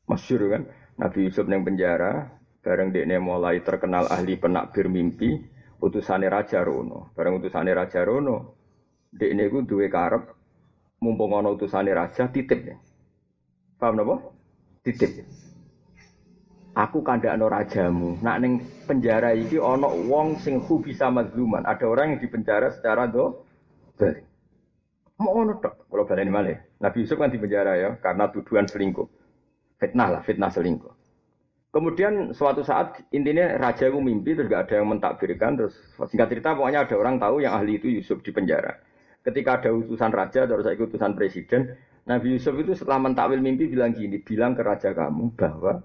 Masyur kan, Nabi Yusuf yang penjara, bareng dekne mulai terkenal ahli penakbir mimpi, utusane Raja Rono. Bareng utusane Raja Rono, dekne iku duwe karep mumpung ana utusane raja titip ya. Paham napa? Titip. Aku kandakno rajamu. Nak ning penjara iki ana wong sing bisa mazluman. Ada orang yang dipenjara secara do. Mau ngono tok. Kalau baleni malih. Nabi Yusuf kan di penjara ya karena tuduhan selingkuh. Fitnah lah, fitnah selingkuh. Kemudian suatu saat intinya raja itu mimpi terus gak ada yang mentakbirkan terus singkat cerita pokoknya ada orang tahu yang ahli itu Yusuf di penjara. Ketika ada utusan raja terus saya utusan presiden, Nabi Yusuf itu setelah mentakwil mimpi bilang gini, bilang ke raja kamu bahwa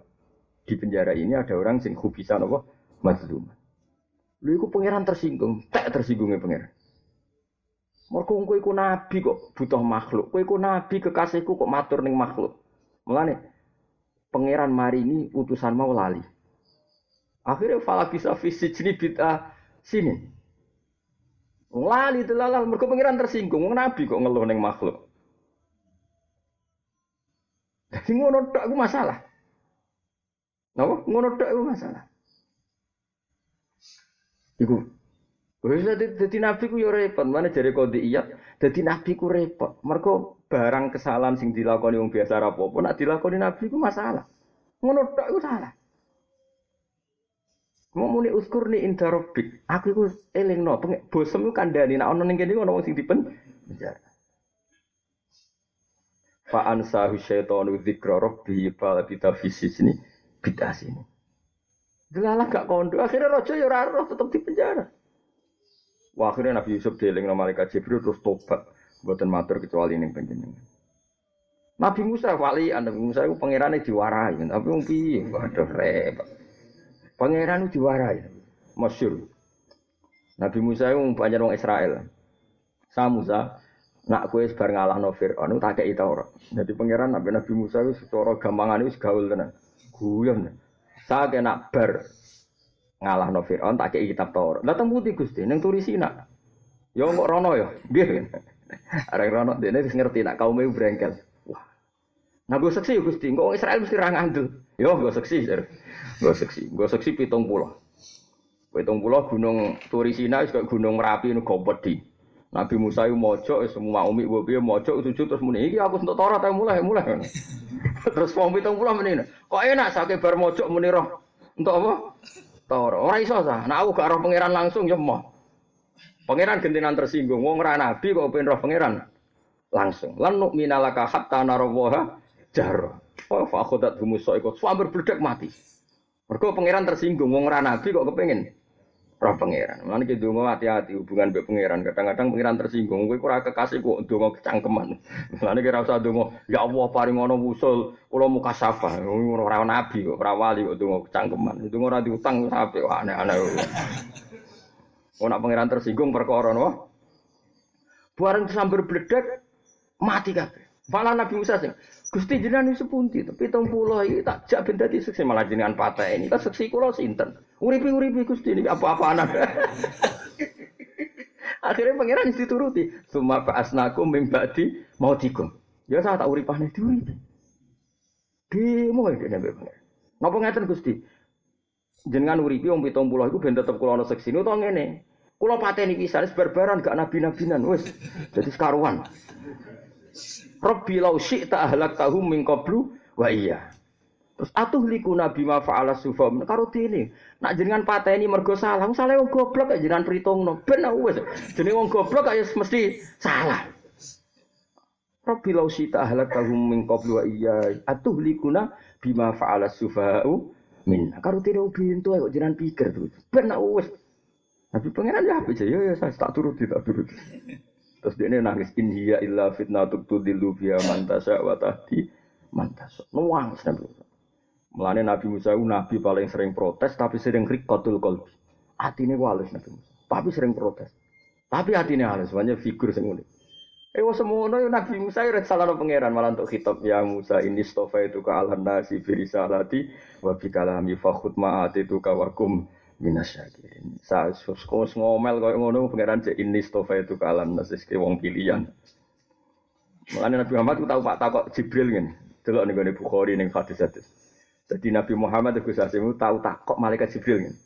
di penjara ini ada orang sing bisa nopo mazlum. Lu itu pangeran tersinggung, tak tersinggungnya pangeran. Mergo kowe iku nabi kok butuh makhluk. Kowe iku nabi kekasihku kok matur ning makhluk. Mulane pangeran maringi utusan mau lali. Akhirnya fala bisa fisik sini bid'ah sini. Lali telalal mergo pangeran tersinggung. Nabi kok ngeluh ning makhluk. Jadi ngono tok masalah. Napa? Ngono tok masalah. Iku Wis dadi nabi ku yo repot, mana jare kode iya. Dadi nabi ku repot. Mergo barang kesalahan sing dilakoni wong biasa ra apa-apa, nek dilakoni nabi ku masalah. Ngono tok iku salah. Mau muni uskur nih inda rabbik. Aku iku elingno, bosem ku kandhani nek ana ning kene ana wong sing dipen penjara. Fa ansahu syaitanu dzikra rabbi fa bita fisisni bid'ah sini. Delalah gak kondo, akhirnya rojo ya ora roh tetep di penjara. Wah, akhirnya Nabi Yusuf dieling nama malaikat Jibril terus tobat. Buatan matur kecuali ini penjenengan. Nabi Musa wali, Nabi Musa itu pangerannya diwarai. Tapi wong piye? Waduh repot. Pangeran diwarai. Masyur. Nabi Musa itu banyak orang Israel. Sa Musa, nak kue sebar ngalah no Fir'aun, tak kayak Taurat. Jadi pangeran Nabi Nabi Musa itu secara gampangan itu gaul tenan. Guyon. Saya kena bar ngalah no Fir'aun tak kei kitab Taurat. Lah teng putih Gusti ning Turisina. Yo ya, kok rono ya. Nggih. Arek rono dene wis ngerti nak kaume brengkel. Wah. Nah gue seksi Gusti, kok Israel mesti ra ngandel. Yo gue seksi, gue seksi, gue seksi pitung pulau. Pitung pulau gunung Turisina juga gunung Merapi nu gopedi. Nabi Musa itu mojok, semua umi gue piye mojok sujud terus muni, iki aku untuk Taurat mulai mulai. terus wong pitung pulau menina, kok enak sakit bar mojok muni roh. Untuk apa? Taurat. Ora iso sah. Nah aku gak roh pangeran langsung ya mau. Pangeran gentenan tersinggung. Wong ora nabi kok pengen roh pangeran langsung. Lan minalaka hatta narawaha jar. Oh fa khodat humusa ikut suamber bledak mati. Mergo pangeran tersinggung wong ora nabi kok kepengin roh pangeran. Mulane ki donga hati-hati hubungan mbek pangeran. Kadang-kadang pangeran tersinggung, kowe ora kekasih kok donga kecangkeman. Mulane ki ora usah donga, ya Allah paring ngono wusul, kula muka safah. Ora nabi kok, ora wali kok donga kecangkeman. Donga ora diutang sampe aneh-aneh. Oh nak pangeran tersinggung perkara no. Bareng sambil bledek mati kabeh. Malah Nabi Musa sing Gusti jenengan sepunti tapi tong pulau iki tak jak ben dadi seksi malah jenengan patah ini. Tak seksi kula sinten? Uripi-uripi Gusti ini apa-apa anak. Akhirnya pangeran dituruti. Suma asnaku mimbadi mau tikum. Ya saya tak uripane diuripi. Demo iki nek pangeran. Napa ngeten Gusti? Jenengan uripi wong 70 iku ben tetep kula ana seksi utawa ngene. Kula pateni pisan barbaran gak nabi-nabinan wis. Jadi sekaruan. Rabbi lau syi'ta ahlak tahum min qablu wa iya. Terus atuh liku nabi ma fa'ala sufam karo dene. Nak jenengan pateni mergo salah, salah wong goblok kok jenengan perhitungno. Ben wis. Jenenge wong goblok kaya mesti salah. Rabbi lau syi'ta ahlak tahum min qablu wa iya. Atuh likuna bima fa'ala sufa'u min. Karo dene bintu kok jenengan pikir terus. Ben wis. Nabi pangeran ya apa ya ya saya tak turut tak turut. Terus dia ini nangis in hiya illa fitnatuk tudillu fiha man tasya wa tahdi man tasya. Nuwang Nabi Mulane Nabi Musa itu nabi paling sering protes tapi sering rikotul qalbi. Atine halus Nabi Musa. Tapi sering protes. Tapi hatinya halus, banyak figur sing unik. Eh wah semono Nabi Musa ya salah pangeran malah untuk kitab ya Musa ini stofa itu ke alam nasi birisalati wa bikalami fakhut ma'at itu kawakum minasyakirin. Sa sus ngomel koyo ngono pangeran cek ini stofa itu kalam nasis ke wong pilihan. Mulane Nabi Muhammad ku tahu Pak takok Jibril ngene. Delok ning gone Bukhari ning hadis-hadis. Jadi Nabi Muhammad itu Asimu tahu takok malaikat Jibril ngene.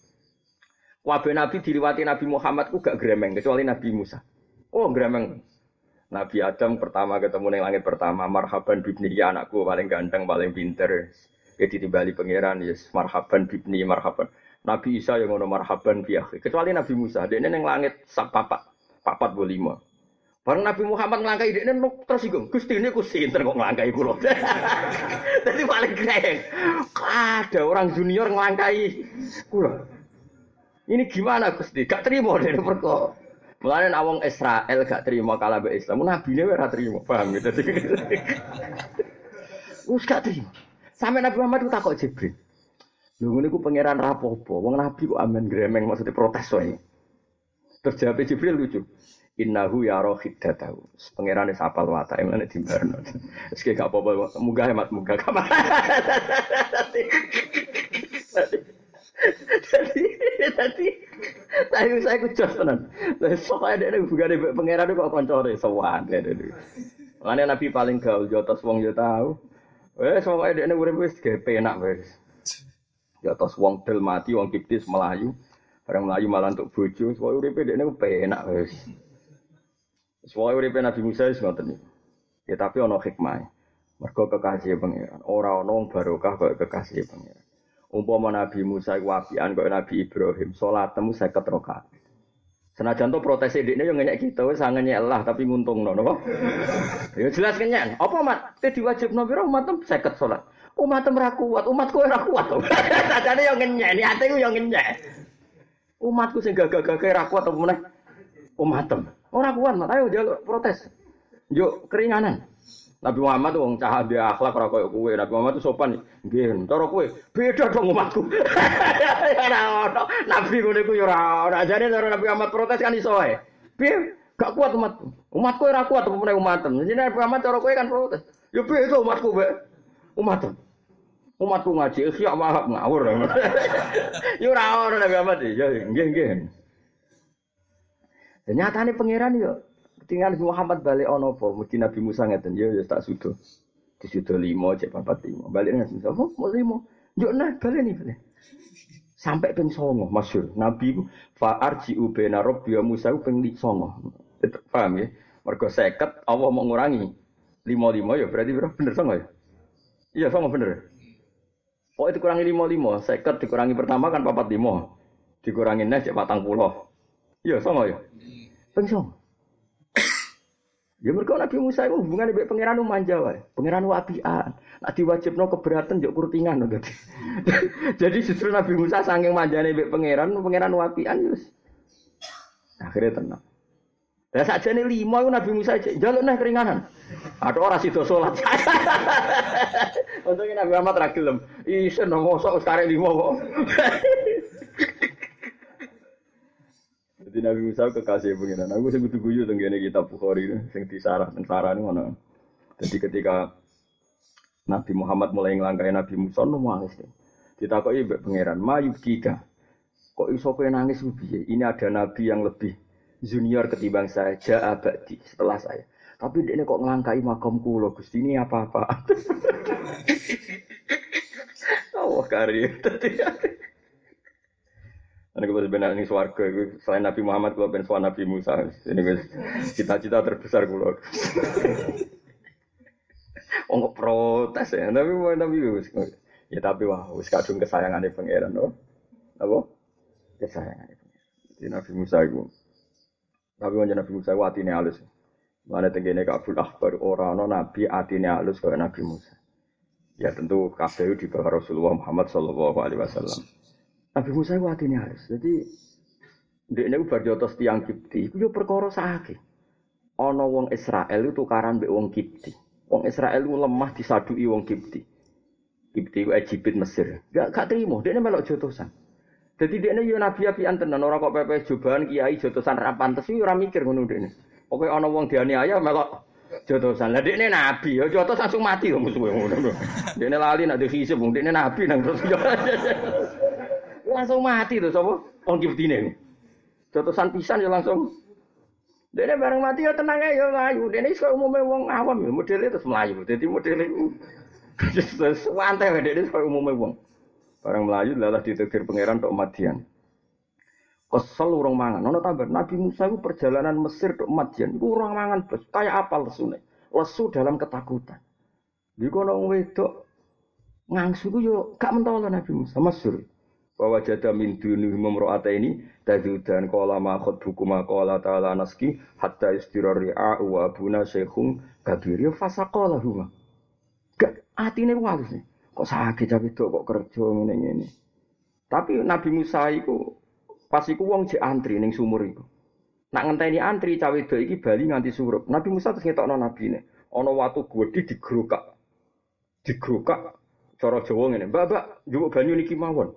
Wabe Nabi diliwati Nabi Muhammad ku gak gremeng kecuali Nabi Musa. Oh gremeng. Nabi Adam pertama ketemu ning langit pertama marhaban bibni ya anakku paling ganteng paling pinter. Ya ditimbali pangeran yes marhaban bibni marhaban. Nabi Isa yang ngono marhaban bi Kecuali Nabi Musa, dia neng langit sak papat, papat. Bareng Nabi Muhammad ngelangkai dia neng tersinggung. Gusti ini kusi sinter kok ngelangkai kulo. Jadi paling keren. Ada orang junior ngelangkai kulo. Ini gimana Gusti? Gak terima dari perkara. Mulane awong Israel gak terima kalah be Islam, nabi ini ora terima, paham gitu. Us gak terima. Sampai Nabi Muhammad itu takut Jibril. Lho ngene ku pangeran rapopo. Wong nabi kok amen gremeng maksudnya protes wae. Terus jawab Jibril lucu. Innahu ya rohidatahu. Pangeran wis apal watak emane dimbarno. Wis gak apa-apa, munggah hemat munggah kamar. Jadi, tadi, tadi saya kucos tenan. Soalnya dia bukan di pangeran kok koncore sowan. Mana nabi paling gaul, jotos wong yo tahu. Wes soalnya dia urip wis gawe penak wis. Ya tos wong del mati, wong kiptis melayu. Barang melayu malah untuk bojo, soalnya uripe dekne penak wis. Soalnya uripe Nabi Musa wis ngoten iki. Ya tapi ana hikmah. Mergo kekasih pangeran. Ora ana wong barokah kaya kekasih pangeran. Umpama Nabi Musa iku apian kaya Nabi Ibrahim, temu 50 rakaat. Senajan to protes dekne yo ngenyek kita wis ngenyek lah tapi nguntungno napa? Ya jelas kenyek. Apa mat? Te diwajibno pira umat 50 salat. Umat ora kuat, umatku ora kuat. Sajane yo ngenyek, niate ku yo ngenyek. Umatku sing gagah-gagah ora kuat apa meneh? Umatem. Ora kuat, mat ayo jaluk protes. Yo keringanan. Nabi Muhammad wong cah dia akhlak ora koyo kowe. Nabi Muhammad tuh sopan. Nggih, cara kowe beda dong umatku. Ora ono. Nabi ngono iku yo ora ono. Jane cara Nabi Muhammad protes kan iso wae. Piye? Gak kuat umatku. Umatku ora kuat meneh umatem. Jadi Nabi Muhammad cara kowe kan protes. Yo beda umatku, Mbak. Umat. Umatku ngaji ikhya malah ngawur. Ya ora ora Nabi Muhammad ya nggih nggih. Dan nyatane pangeran yo ketinggalan Muhammad balik ono apa? Mesti Nabi Musa ngeten ya ya tak sudo. Disudo limo cek papat limo. Balik nang Musa, oh mau limo. Yo nah balik nih balik. Sampai ping songo masyhur. Nabi ku fa arji'u wa Musa ku ping songo. Paham ya? Mergo 50 Allah mau ngurangi. Lima-lima ya berarti berapa? Bener songo ya? Iya songo bener. Pokoknya dikurangi lima-lima. 50 dikurangi pertama kan papat lima. Dikurangi nes cek patang puluh. Iya songo ya? Ping songo. Ya mereka Nabi Musa itu hubungan dengan pangeran manja wae. Pangeran wapian. Nak diwajibno keberatan jok kurtingan dadi. Jadi justru Nabi Musa saking manjane mbek pangeran, pangeran wapian yus. Akhirnya tenang. Ya saja nih lima itu Nabi Musa jaluk nih keringanan. Ada orang sido sholat. Untungnya Nabi Muhammad ragilem. Isen nang mosok sekarang lima kok. Jadi Nabi Musa kekasih pengiran. Aku sebut guyu tenggene kitab Bukhari sing disarah teng sarane mana. Jadi ketika Nabi Muhammad mulai ngelangkai Nabi Musa nu nangis. Ditakoki mbek pangeran, "Mayu kika. Kok iso kowe nangis piye? Ini ada nabi yang lebih junior ketimbang saya, ja'a ba'di setelah saya. Tapi dia kok ngelangkai makam kulo, Gusti ini apa-apa. Allah karim. Ini kita sebenarnya ini suarga, selain Nabi Muhammad, kalau ben Nabi Musa. Ini cita-cita terbesar kulo. Oh protes ya, tapi mau tapi ya tapi wah, wis kadung kesayangan pangeran, no, apa? Kesayangan pangeran. Jadi Nabi Musa itu, tapi wajah Nabi Musa itu hatinya halus. Mana tenggine kabul akbar orang no Nabi hatinya halus kayak Nabi Musa. Ya tentu kabeh di bawah Rasulullah Muhammad Shallallahu Alaihi Wasallam. Nabi Musa itu hatinya harus. Jadi dia ini bar jotos tiang kipti. Itu yo perkara sakit. Ono wong Israel itu tukaran be wong kipti. Wong Israel itu lemah disadui wong kipti. Kipti itu Egypt Mesir. Gak gak terima. Dia ini melok jotosan. Jadi dia ini nabi api tenan. Orang kok pepe jubahan kiai jotosan rapantes itu orang mikir ngono dia ini. Oke ono wong dianiaya melok jotosan. Lah ini nabi. Yo jotos langsung mati dong musuh ngono. Dia ini lali nak. Dia ini nabi nang terus. langsung mati tuh sapa wong kibtine jotosan pisan ya langsung Dene bareng mati ya tenang ya mlayu. Dene iso umume wong awam ya modele terus mlayu. Dadi modele terus wae dene iso umume wong. Bareng mlayu lalah ditegir pangeran tok Madian. Kesel urung mangan. Ono tambah Nabi Musa itu perjalanan Mesir tok Madian. Iku urung mangan bos. Kayak apa lesune? Lesu dalam ketakutan. Di kono wedok ngangsu yo gak mentolo Nabi Musa Mesir bahwa jada min duni memro'ata ini tajudan kola makot buku makola ta'ala naski hatta istirari a'u wa abuna syekhung kabir ya fasakola huma. Gak ini walus kok sakit tapi kok kerja ini ini tapi Nabi Musa itu pas iku wong jek antri ning sumur iku. Nak ngenteni antri cawe do iki bali nganti surup. Nabi Musa terus ngetokno nabi ne ana watu gedhe digrokak. Digrokak. Cara Jawa ngene. Mbak mbak njupuk banyu niki mawon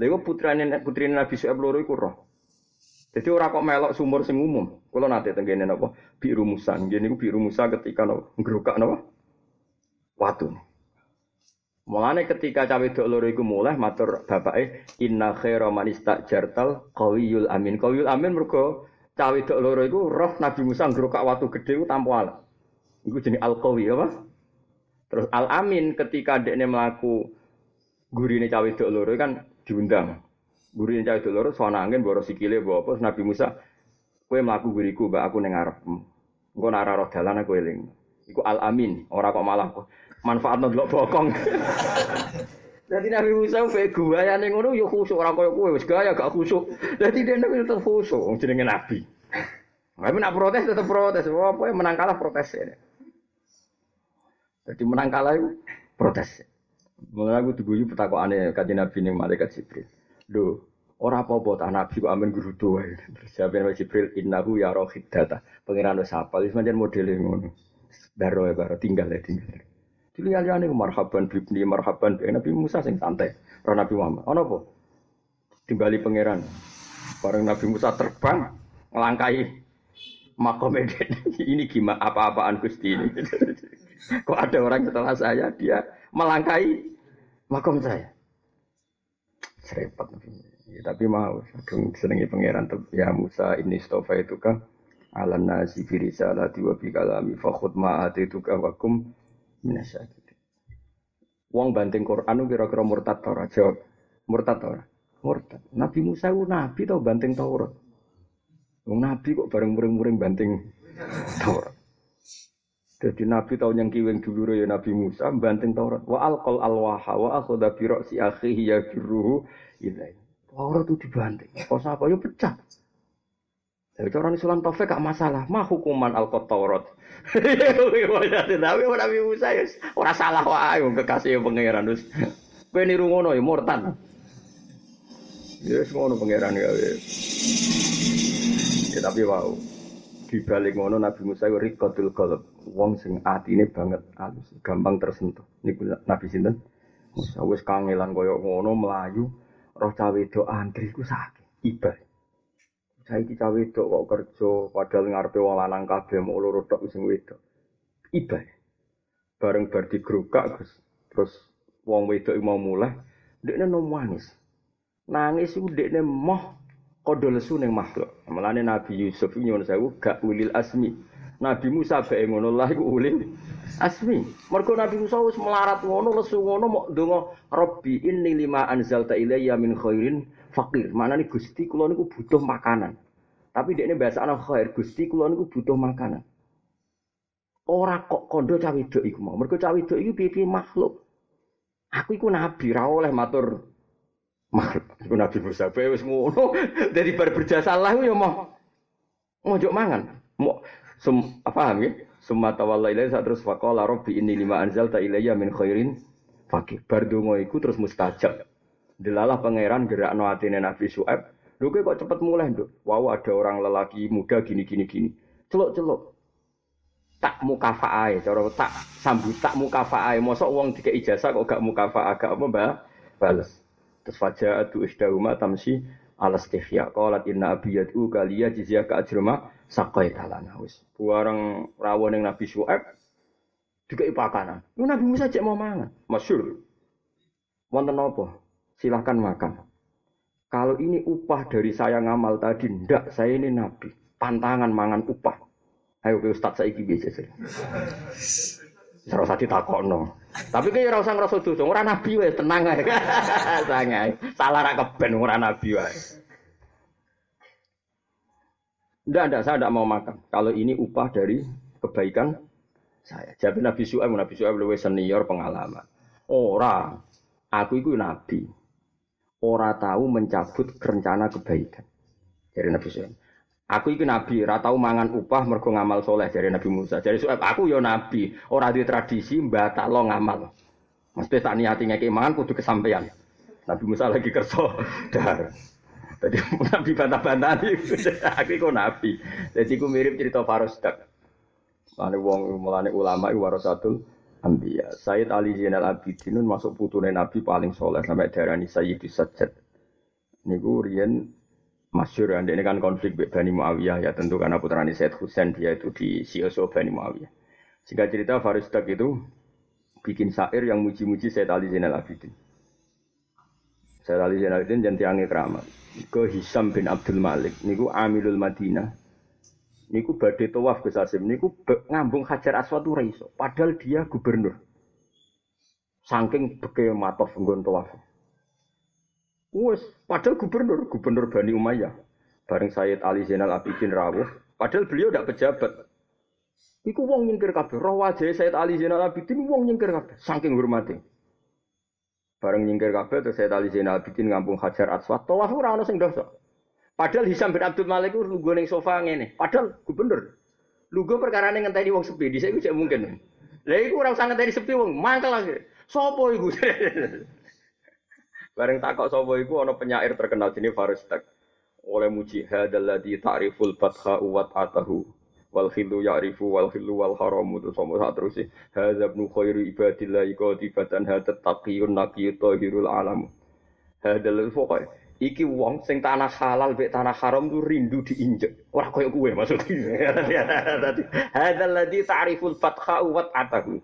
Lha putrane putrine Nabi Syuaib loro iku roh. Jadi ora kok melok sumur sing umum. Kula nate tenggene napa? Biru Musa. Nggih niku Biru Musa ketika napa? Ngrokak napa? Watu. Mulane ketika cawe dok loro iku mulai matur bapake inna khaira man istajartal qawiyul amin. Qawiyul amin mergo cawe dok loro iku roh Nabi Musa ngrokak watu gedhe ku tanpa alat. Iku jenenge al-qawi apa? Terus al-amin ketika dekne mlaku gurine cawe dok loro kan diundang. Guru yang cahaya dulu, suara angin, boros sikile, bawa apa, Nabi Musa, kue melaku guriku, mbak aku nengar, engkau nara roh dalan aku eling. Iku al amin, orang kok malah manfaat nonton bokong. Jadi Nabi Musa kayak gua ya neng ngono yo khusuk orang koyo kowe wis gaya gak khusuk. Jadi dia nabi tetep khusuk jenenge Nabi. Tapi nak protes tetep protes. Apa menang kalah protes ya. Jadi menang kalah itu protes. Mulai aku diguyu aneh kaji Nabi ning malaikat Jibril. Do, ora apa-apa tak Nabi kok guru doa. Terus jawab Nabi Jibril, innahu ya rohid data. Pengiran wis apa? Wis pancen modele ngono. Baro ya baro tinggal ya tinggal. Dilihat-lihat marhaban bibni marhaban bi Nabi Musa sing santai. Roh Nabi Muhammad. Ono apa? Timbali pangeran. Bareng Nabi Musa terbang ngelangkai makom ini gimana apa-apaan Gusti ini. Kok ada orang setelah saya dia melangkai makom saya. Serempet. Ya, tapi mau, kadung senengi pangeran ya Musa ini stofa itu kan alam nasi firisa la wa bi kalami fakhud ma itu kan wakum minasyakir. Wong banting Quran kira-kira murtad ta? Jawab. Murtad ta? Murtad. Nabi Musa itu nabi tau banting Taurat. Wong nabi kok bareng muring-muring banting Taurat. Jadi Nabi tahu yang kiweng dulu ya Nabi Musa banting Taurat. Wa alqal alwaha wa akhadha bi ra'si akhihi yakiruhu ilai. Taurat itu dibanting. Kok apa ya pecah. Jadi orang Islam taufik gak masalah. Mah hukuman alqat Taurat. Tapi Nabi Musa ya ora salah wae kekasih pangeran terus. Kowe niru ngono ya murtad. Ya ngono pangeran ya. Ya tapi wow di balik ngono Nabi Musa itu rikotul qalb. Wong sing atine banget halus gampang tersentuh. Niku Nabi sinten? Musa wis kangelan koyo ngono melayu roh do antri ku sakit iba saiki do kok kerja padahal ngarepe wong lanang kabeh mau loro tok sing wedok. Bareng bar digrukak Gus. Terus wong wedok mau mulai dekne nangis nangis iku dekne moh Kodo lesu neng makhluk. Malane Nabi Yusuf nyuwun sewu gak ulil asmi. Nabi Musa bae ngono lah iku ulil asmi. Mergo Nabi Musa wis melarat ngono lesu ngono mok ndonga Rabbi inni lima anzalta ilayya min khairin fakir. Manane Gusti kula niku butuh makanan. Tapi dekne bahasa ana khair, Gusti kula niku butuh makanan. Ora kok kondo cawe wedok iku mau. Mergo piye makhluk. Aku iku nabi ra oleh matur Iku Nabi Musa bae wis. Dari bar berjasa Allah ya mau ngojo mangan. Mau apa ya? Summa tawalla ilaihi terus faqala rabbi inni lima anzalta ilayya min khairin fakir. Bar donga iku terus mustajab. Delalah pangeran gerakno atine Nabi Su'aib. Lho kok cepet mulai, Nduk? Wow, ada orang lelaki muda gini gini gini. Celuk-celuk. Tak mukafaah, cara tak sambut tak mukafaah. Mosok wong dikek ijazah kok gak mukafaah, gak apa, Mbak? Bales. Terus faja'atu ishdahuma tamsi ala stihya. Qalat inna abi yad'u kaliya jizya ka ajrama sakai talana. Wis buareng rawon yang Nabi Syuaib juga ipakanan. Lu Nabi Musa cek mau mangan. Masyur. Wonten apa? Silahkan makan. Kalau ini upah dari saya ngamal tadi, ndak saya ini nabi. Pantangan mangan upah. Ayo ke Ustaz saya biasa sih. Ora usah ditakokno. Tapi ora usah ngrasa dosa, ora nabi wae, tenang ae. Sangai. Salah ra keben ora nabi wae. Ndak, ndak, saya tidak mau makan. Kalau ini upah dari kebaikan saya. Jadi Nabi Su'aib, Nabi Su'aib lebih senior pengalaman. Ora, aku itu nabi. Ora tahu mencabut rencana kebaikan. Jadi Nabi Su'aib. Aku iki nabi, ora tau mangan upah mergo ngamal soleh dari Nabi Musa. Jadi soal aku yo nabi, ora di tradisi lo ngamal. Mesti tak niati ngeke mangan kudu kesampaian. Nabi Musa lagi kerso dar. Tadi nabi bantah-bantah aku iku nabi. Jadi aku mirip cerita Farosdak. Mulane wong mulane ulama iku warasatul anbiya. Sayyid Ali Zainal Abidin masuk putune nabi paling soleh sampai darani Sayyidus Sajjad. Niku riyen masyur kan ini kan konflik Bani Muawiyah ya tentu karena putranya Said Husain dia itu di Sioso Bani Muawiyah. Singkat cerita Farisdak itu bikin syair yang muji-muji Said Ali Zainal Abidin. Said Ali Zainal Abidin dan tiangnya keramat. Ke Hisam bin Abdul Malik. Niku Amilul Madinah. Niku badai tawaf ke Sasim. Niku ngambung Hajar Aswad raiso. Padahal dia gubernur. Saking beke matof nggon tawaf. Wes, padahal gubernur, gubernur Bani Umayyah. Bareng Sayyid Ali Zainal Abidin rawuh, padahal beliau tidak pejabat. Iku wong nyingkir kabeh. Roh wajah Sayyid Ali Zainal Abidin wong nyingkir kabeh, saking hormati. Bareng nyingkir kabeh terus Sayyid Ali Zainal Abidin ngampung Hajar Aswad. Tawaf ora ono sing dosa. Padahal Hisam bin Abdul Malik itu lugu ning sofa ngene. Padahal gubernur. Lugu perkara ning ngenteni wong sepi, dhisik iku mungkin. Lah iku ora usah ngenteni sepi wong, mangkel lagi. Sopo iku? Bareng takok sapa iku ana penyair terkenal jenenge Faristak. Oleh muji hadzal ladzi ta'riful fatha wa atahu wal khilu ya'rifu wal khilu wal haramu terus sama sak terus hadza ibnu khairu ibadillah qatibatan hadat taqiyun naqiyyu tahirul alam. Hadzal pokoke iki wong sing tanah halal mek tanah haram ku rindu diinjek. Ora koyo kowe maksudnya. Hadzal ladzi ta'riful fatha wa atahu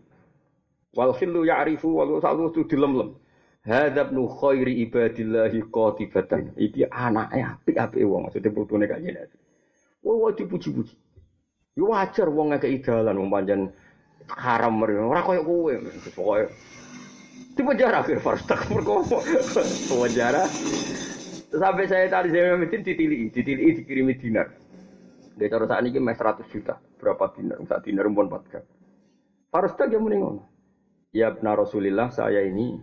wal khilu ya'rifu wal salu dilem-lem. Hadab nu khairi ibadillahi qatibatan. Iki anaknya apik-apik wong maksudnya putune kanjeng Nabi. Wah, dipuji-puji. Ya wajar wong ngekeki dalan wong pancen haram mrene. Ora koyo kowe. Pokoke di penjara akhir Farstak merkopo. penjara. Sampai saya tadi saya meeting ditili, ditili dikirimi dinar. Dia cara saat ini mes 100 juta. Berapa dinar? Saat dinar pun 4 kali. Farstak yang meninggal. Ya benar Rasulillah saya ini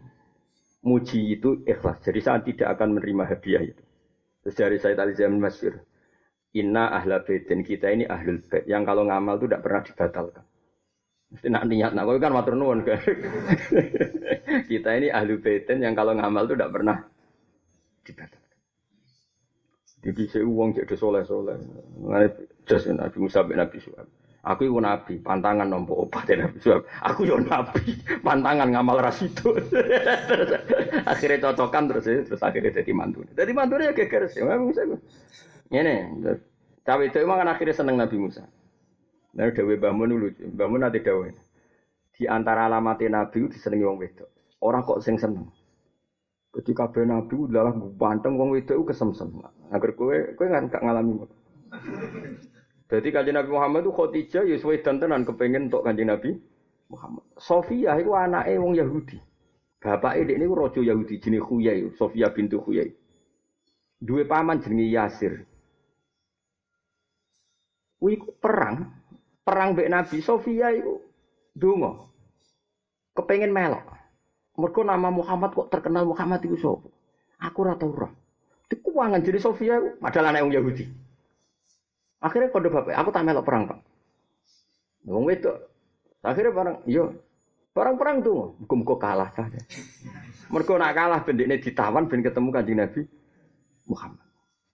muji itu ikhlas. Jadi saya tidak akan menerima hadiah itu. Terus dari saya tadi saya Masyur. Inna ahla baitin kita ini ahlul bait yang kalau ngamal itu tidak pernah dibatalkan. Mesti nak niat, nak kan matur nuwun. Kita ini ahli baitin yang kalau ngamal itu tidak pernah dibatalkan. Jadi saya uang jadi soleh soleh. Nabi Musa bin Nabi Suhaib. Aku itu nabi, pantangan nompo obat Nabi Suhaib. Aku yo nabi, pantangan ngamal rasidu. akhirnya cocokan terus ya, terus akhirnya jadi mantu. Jadi mantunya geger sih. Nabi Musa ini, cawe itu emang kan akhirnya seneng Nabi Musa. Nah, Dewi Bamun lucu. Bamun nanti Dewi. Di antara alamat Nabi disenengi wong wedok. Orang kok sing seneng. Jadi kabeh Nabi adalah banteng wong wedok kesemsem. Agar kowe kowe nggak ngalami. Jadi kanjeng Nabi Muhammad itu Khadijah ya suwe tenan kepengen untuk kanjeng Nabi Muhammad. Sofia itu anaknya wong Yahudi. Bapaknya ini rojo Yahudi jenis Khuyai, Sofia bintu Khuyai. Dua paman jenis Yasir. Wih perang, perang mbek Nabi Sofia itu dungo. Kepengen melok. Mereka nama Muhammad kok terkenal Muhammad itu sapa? Aku ora tau roh. Itu keuangan jadi Sofia padahal anak yang Yahudi. Akhirnya kode bapak, aku tak melok perang pak. Wong itu, akhirnya barang, yo, iya. barang perang tuh, muka kalah saja. Mereka nak kalah, bendeknya ditawan, ben ketemu kanjeng Nabi Muhammad.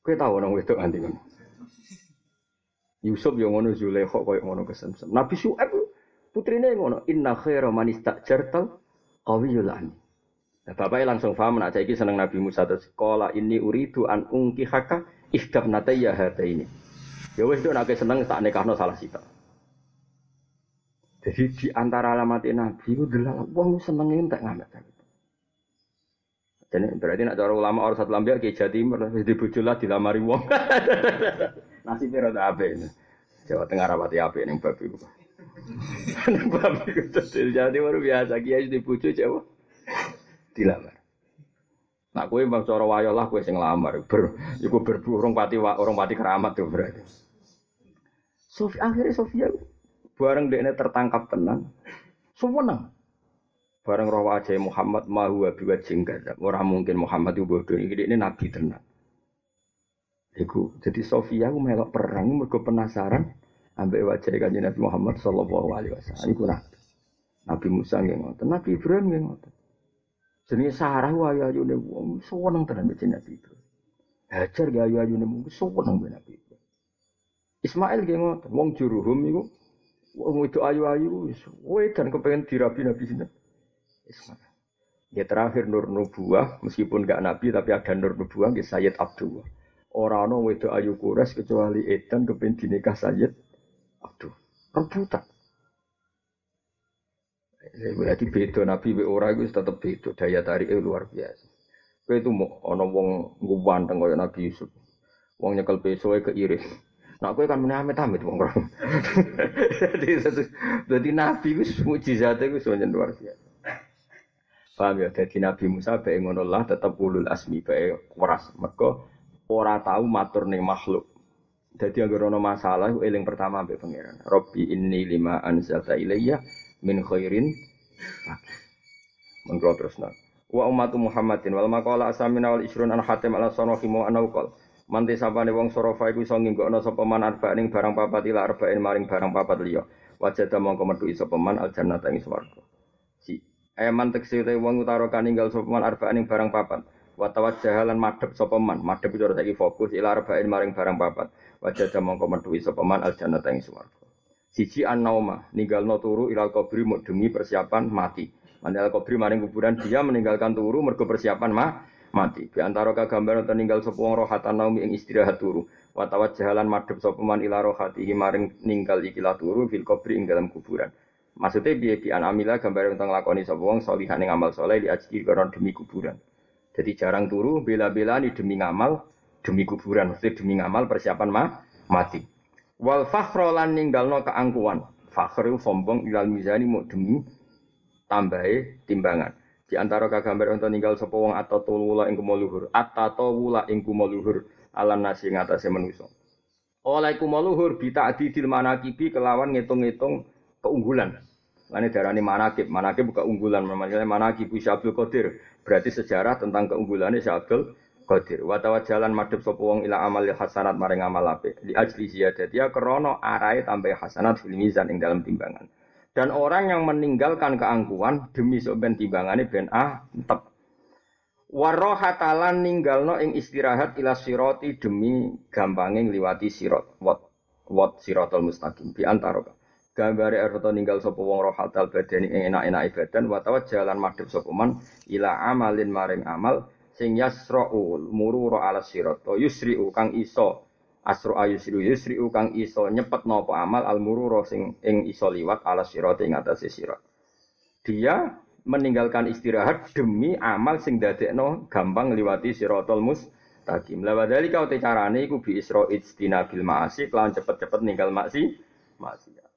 Kau tahu orang itu nanti kan? Yusuf yang ngono Zulekho koyo ngono kesemsem. Nabi Syuaib putrine ngono inna khaira man istajartal qawiyul amin. Nah, bapaknya langsung paham nak saiki seneng Nabi Musa terus sekolah ini uridu an ungki haka ihdab nataya hata ini. Ya wes itu nak seneng tak nekahno salah sita. Jadi di antara alamat Nabi itu adalah wong seneng entek ngamet Jadi berarti nak cara ulama orang satu lambia ke Jatimur di bojolah dilamari wong. Nasibnya rada ape ini. Jawa Tengah rapati ape ning babi. Ning babi ku jadi jadi baru biasa kiai di bojo Jawa. Dilamar. Nak kowe bang cara wayo lah kowe sing lamar. Ber iku berburung pati orang pati keramat tuh berarti. Sofi akhirnya Sofia bareng dekne tertangkap tenang. Suweneng. Bareng roh wajah Muhammad mahu abi wajing Orang mungkin Muhammad itu bodoh ini nabi tenang. Iku jadi Sofia aku melok perang mergo penasaran ambek wajah kanjeng Nabi Muhammad sallallahu alaihi wasallam. Iku nabi. Nabi Musa nggih ngoten, Nabi Ibrahim nggih ngoten. Jenenge Sarah wa ayune wong seneng tenan mbek Nabi itu. Hajar ya ayu-ayune wong seneng mbek Nabi itu. Ismail nggih ngoten, wong juruhum iku wong itu ayu-ayu wis wedan kepengen dirabi Nabi sinten. Ismail. Ya terakhir nur nubuah meskipun gak nabi tapi ada nur nubuah nggih Sayyid Abdullah. Orang ono wedo ayu kures kecuali edan kepen dinikah Sayyid Aduh, rebutan. Berarti beda Nabi be ora iku tetep beda, daya tarik luar biasa. Kowe itu mau ana wong ngguwanteng kaya Nabi Yusuf. Wong nyekel pesoe keiris. Nah, kowe kan meneh amit-amit wong. Jadi dadi Nabi wis mukjizate wis luar biasa. Paham ya, jadi Nabi Musa bae ngono lah tetep ulul asmi bae keras. Mergo ora tahu matur ning makhluk. Jadi agar ono masalah, eling pertama ambek pangeran. Robbi inni lima anzalta ilayya min khairin Mengko terus nak. Wa ummatu Muhammadin wal maqala asamina wal isrun an hatim ala sanahimu an uqal. Manti sapane wong sorofa iku iso nginggokno sapa man arba ning barang papat ila arba'in maring barang papat liya. Wajada mongko metu sapa man al jannata ing swarga. Si eman tekse wong utara kaninggal sapa man arba ning barang papat watawat jahalan madep sopeman madep itu saiki fokus ila arba'in maring barang papat wajah mongko metuwi sopeman al jannata ing swarga siji an nauma ninggalno turu ilal kubri demi persiapan mati Mandal kubri maring kuburan dia meninggalkan turu mergo persiapan mah mati. Di antara kagambar ninggal sapa wong rohatan naumi ing istirahat turu. Watawat jahalan madhep sapa man ila rohatihi maring ninggal ikilah turu fil kubri ing dalam kuburan. Maksudnya biaya bi amila gambar tentang lakoni sapa wong salihan ing amal soleh di ajki karena demi kuburan. Jadi jarang turu bela-bela nih demi ngamal demi kuburan, maksudnya demi ngamal persiapan mah mati. Wal fakhro lan ninggalno keangkuhan. Fakhr sombong ilal mizani mau demi tambahe timbangan. Di antara kagambar untuk ninggal sapa wong atau tulula ing kumuluhur, atau wula ing kumuluhur alam nasi ngatasé manusa. Oleh kumuluhur bita'didil manakibi kelawan ngitung-ngitung keunggulan. Lani darani manakib, manakib bukan unggulan, namanya manakib Syabdul Qadir. Berarti sejarah tentang keunggulannya Syabdul Qadir. Watawa jalan madhep sapa wong ila amal hasanat maring amal apik. Li ajli ziyadati ya krana arai tambah hasanat fil mizan ing dalam timbangan. Dan orang yang meninggalkan keangkuhan demi soben timbangannya ben ah tep. Warohatalan ninggalno ing istirahat ila siroti demi gampangnya ngliwati sirot wat wat sirotol mustaqim di antara gambare arto ninggal sapa wong rohatal badani ing enak-enak badan wa jalan madhep sapa man ila amalin maring amal sing yasra'u mururu ala sirat yusri'u kang iso asru ayusri yusri kang iso nyepet nopo amal al mururo sing ing iso liwat ala sirat ing atase sirat. Dia meninggalkan istirahat demi amal sing dadekno gampang ngliwati siratal mustaqim. La wadali kau te carane iku bi isra bil ma'asi kelawan cepet-cepet ninggal maksi maksiat.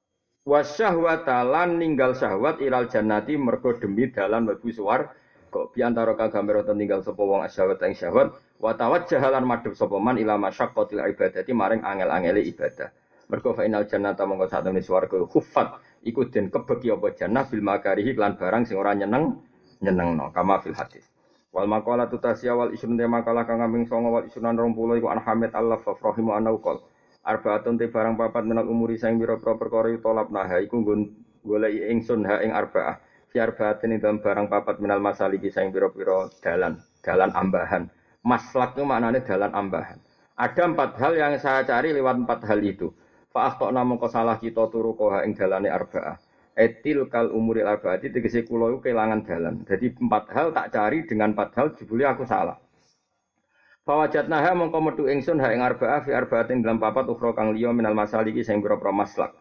Wasyahwata lan ninggal syahwat ilal jannati mergo demi dalan mlebu suwarga. Kok piantara kagambar tinggal sapa wong asyahwat ing syahwat Wa tawajjahalan madhep sapa man ila masyaqqatil ibadati maring angel-angele ibadah. Mergo fa inal jannata mongko sak temene swarga khuffat iku den kebeki apa jannah bil makarihi lan barang sing ora nyeneng nyenengno kama fil hadis. Wal maqala tutasya wal isrun te makalah kang kambing songo wal isrunan 20 iku an Hamid Allah fa rahimu ana uqol. Arbaatun te barang papat menal umuri sing pira-pira perkara tolap nah iku nggon goleki ingsun ha ing arbaah. Fi arbaatin ing dalam barang papat menal masaliki sing pira-pira dalan, dalan ambahan. Maslak itu maknanya jalan ambahan. Ada empat hal yang saya cari lewat empat hal itu. Pak tok namun salah kita turu koha ing dalane arba'ah. Etil kal umuril arba'ati tegese kula iku kelangan dalan. Jadi empat hal tak cari dengan empat hal jebule aku salah. Fawajatnaha mongko metu ingsun ha ing arba'ah fi arba'atin dalam papat ukhra kang liya minal masaliki sing pira maslak.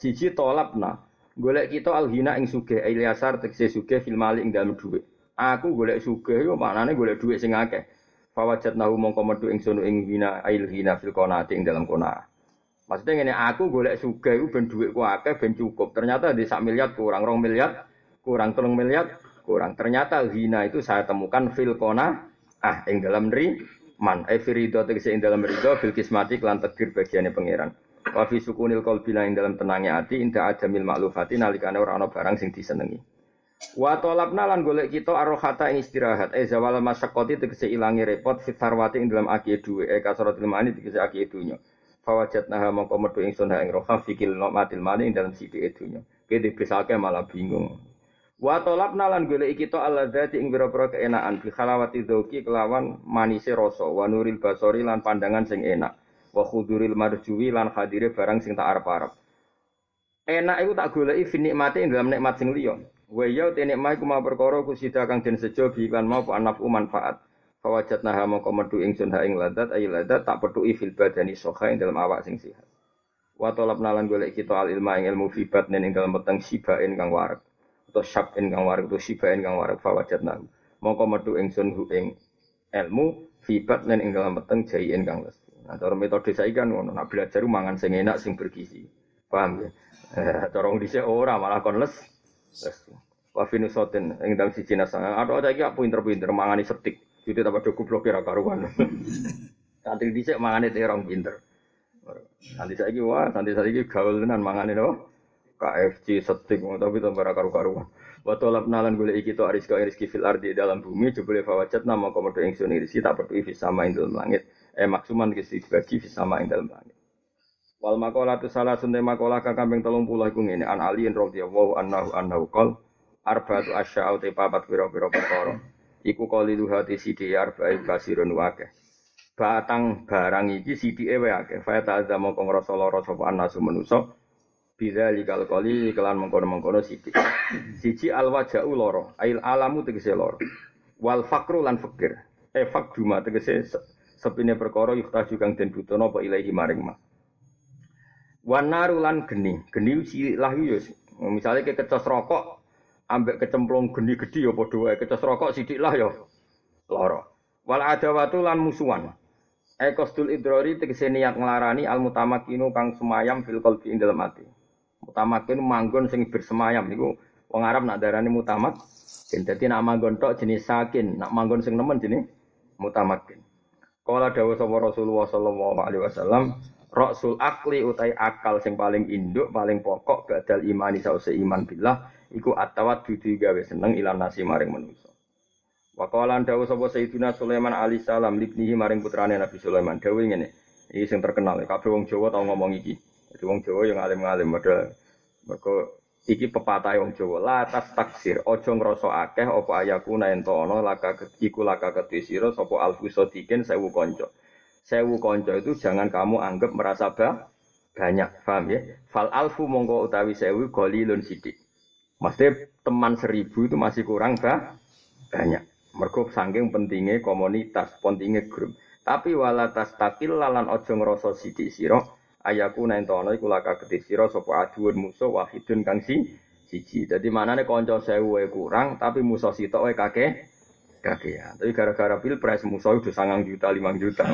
Siji tolapna golek kita alhina ing sugih Ilyasar tegese sugih fil mali ing dalem dhuwit. Aku golek sugih yo maknane golek dhuwit sing akeh. Fawajat nahu mongko metu ingsun ing hina ail hina fil qonati ing dalam kona. Maksudnya ngene aku golek suga iku ben dhuwitku akeh ben cukup. Ternyata di sak miliar kurang rong miliar, kurang telung miliar, kurang. Ternyata hina itu saya temukan fil kona ah ing dalam ri man e firido tegese ing dalam rido fil kismati lan takdir bagiane pangeran. Wa fi sukunil qalbi ing dalam tenangnya ati inda ajamil maklufati nalikane ora ana barang sing disenengi. Wa tolapna lan golek kita arrohata ing istirahat. Eh zawal masyaqqati tegese ilangi repot fit sarwati ing dalam aki duwe. Eh kasratul mani tegese aki dunya. Fawajat naha mongko metu ingsun ha ing roha fikil matil mali ing dalam sithik dunya. Kene dibesake malah bingung. Wa tolapna lan golek kita alladzati ing pira-pira keenaan bi khalawati dzauqi kelawan manise rasa wa nuril basori lan pandangan sing enak. Wa khuduril marjuwi lan hadire barang sing tak arep-arep. Enak iku tak goleki fi nikmati ing dalam nikmat sing liya. Wa ya te nikmah iku ma perkara kusida kang den sejo bi kan mau anafu manfaat. Fawajat naha mongko metu ingsun ha ing ladat ayi ladat tak petuki fil badani soha ing dalam awak sing sihat. Wa talab nalan golek kita al ilma ing ilmu fibat ning dalam peteng sibain kang warak. Atau syabin kang warak atau sibain kang warak fawajat nahu. Mongko metu ingsun hu ing ilmu fibat ning dalam peteng jaien kang lesti. Nah, cara metode saya kan ngono, nak belajar mangan sing enak sing bergizi. Paham ya? Eh, cara dhisik ora malah kon les Wa fi nusatin ing dalem siji nasa. Ada iki aku pinter-pinter mangani setik. Jadi tak padha goblok kira karuan. Nanti dhisik mangane terong pinter. Nanti saiki wah, nanti saiki gaul tenan mangane no. KFC setik tapi tambah karu-karuan. Wa talab nalan golek iki to rizqa rizki fil ardi dalam bumi jebule fawajat nama komodo ingsun rizki tak perlu fi sama ing dalam langit. Eh maksuman kisi dibagi fi sama ing dalam langit. Wal makola tu salah sunte makola kakang ping telung puluh iku ngene an aliin radhiyallahu anhu annahu qol arba'atu asya'u te papat pira-pira perkara. Iku qalilu hati sidi arba'in kasirun wakeh. Batang barang iki sidike wae akeh. Fa ta'adza mongko ngrasa lara sapa anasu manusa. Bila likal kali kelan mengkono-mengkono sidi. Siji al waja'u lara, ail alamu tegese lara. Wal fakru lan fakir. Eh fakduma tegese sepine perkara yuhtaju kang den butuhna apa ilahi maring mah. Wanaru lan geni, geni cilik lah yo Misalnya ke kecos rokok, ambek kecemplung geni-gedi ya padha wae. Kecos rokok sithik lah ya lara. Wal adawatu lan musuhan. Ekostul idrori tegese niat nglarani al mutamakinu kang semayam fil qalbi ing dalem ati. Mutamakin manggon sing bersemayam niku wong Arab nak darani mutamak. Dadi nak manggon tok jenis sakin, nak manggon sing nemen jenis mutamakin. Kala dawuh sapa Rasulullah sallallahu alaihi wasallam, Rasul akli utai akal sing paling induk, paling pokok badal imani sause iman billah iku atawat dudu gawe seneng ilan nasi maring manusa. Wa qala dawuh sapa Sayyidina Sulaiman alaihi salam libnihi maring putrane Nabi Sulaiman dawuh ngene. Iki sing terkenal, kabeh wong Jawa tau ngomong iki. Jadi wong Jawa yang alim-alim padha mergo iki pepatah wong Jawa. La tas taksir, aja ngrasa akeh apa ayaku ento ana laka iku laka kedhe sira sapa alfu sadikin sewu kanca sewu konco itu jangan kamu anggap merasa bah, banyak, paham ya? Fal alfu mongko utawi sewu golilun sidik. Maksudnya teman seribu itu masih kurang bah, banyak. Mergo saking pentingnya komunitas, pentingnya grup. Tapi walatas takil lalan ojo ngerasa sidik siro, ayaku nentono iku laka ketik siro sopo aduun musuh wahidun kang si siji. Jadi mana nih konco kurang, tapi musuh sitok kakek kakean. Tapi gara-gara pilpres musuh itu sangang juta, limang juta.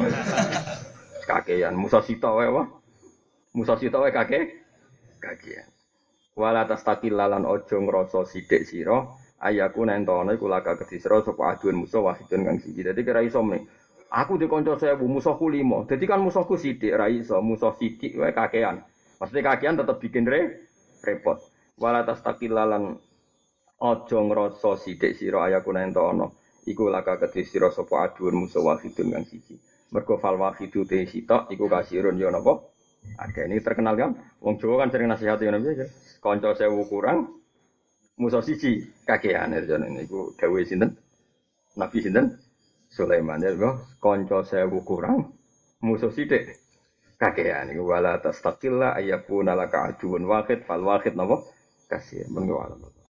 kakean. Musuh sito wae wah. Musuh sito wae kakek kakean. Wala tas lalan ojo ngrasa sithik sira ayaku nentono iku laka kedhi sira sapa aduan musuh wahidun kang siji. Dadi kira iso mrene. Aku di kanca bu musuhku limo. Jadi kan musuhku sidik, ra iso. Musuh sidik wae kakean. Maksudnya kakean tetap bikin re, repot. Wala tas lalan ojo ngrasa sithik sira ayaku nentono iku laka kedhe sira sapa aduun musuh wahidun kang siji. Mergo fal wahidu te sitok iku kasirun yo napa? Ada ini terkenal kan? Wong Jawa kan sering nasihati ngono piye. Kanca sewu kurang musuh siji kakean jane niku dawuh sinten? Nabi sinten? Sulaiman. Ya, kanca sewu kurang. Musuh sithik. Kakean niku wala tastaqilla ayyakuna laka aduun wahid. Fal wahid napa? Kasih mengko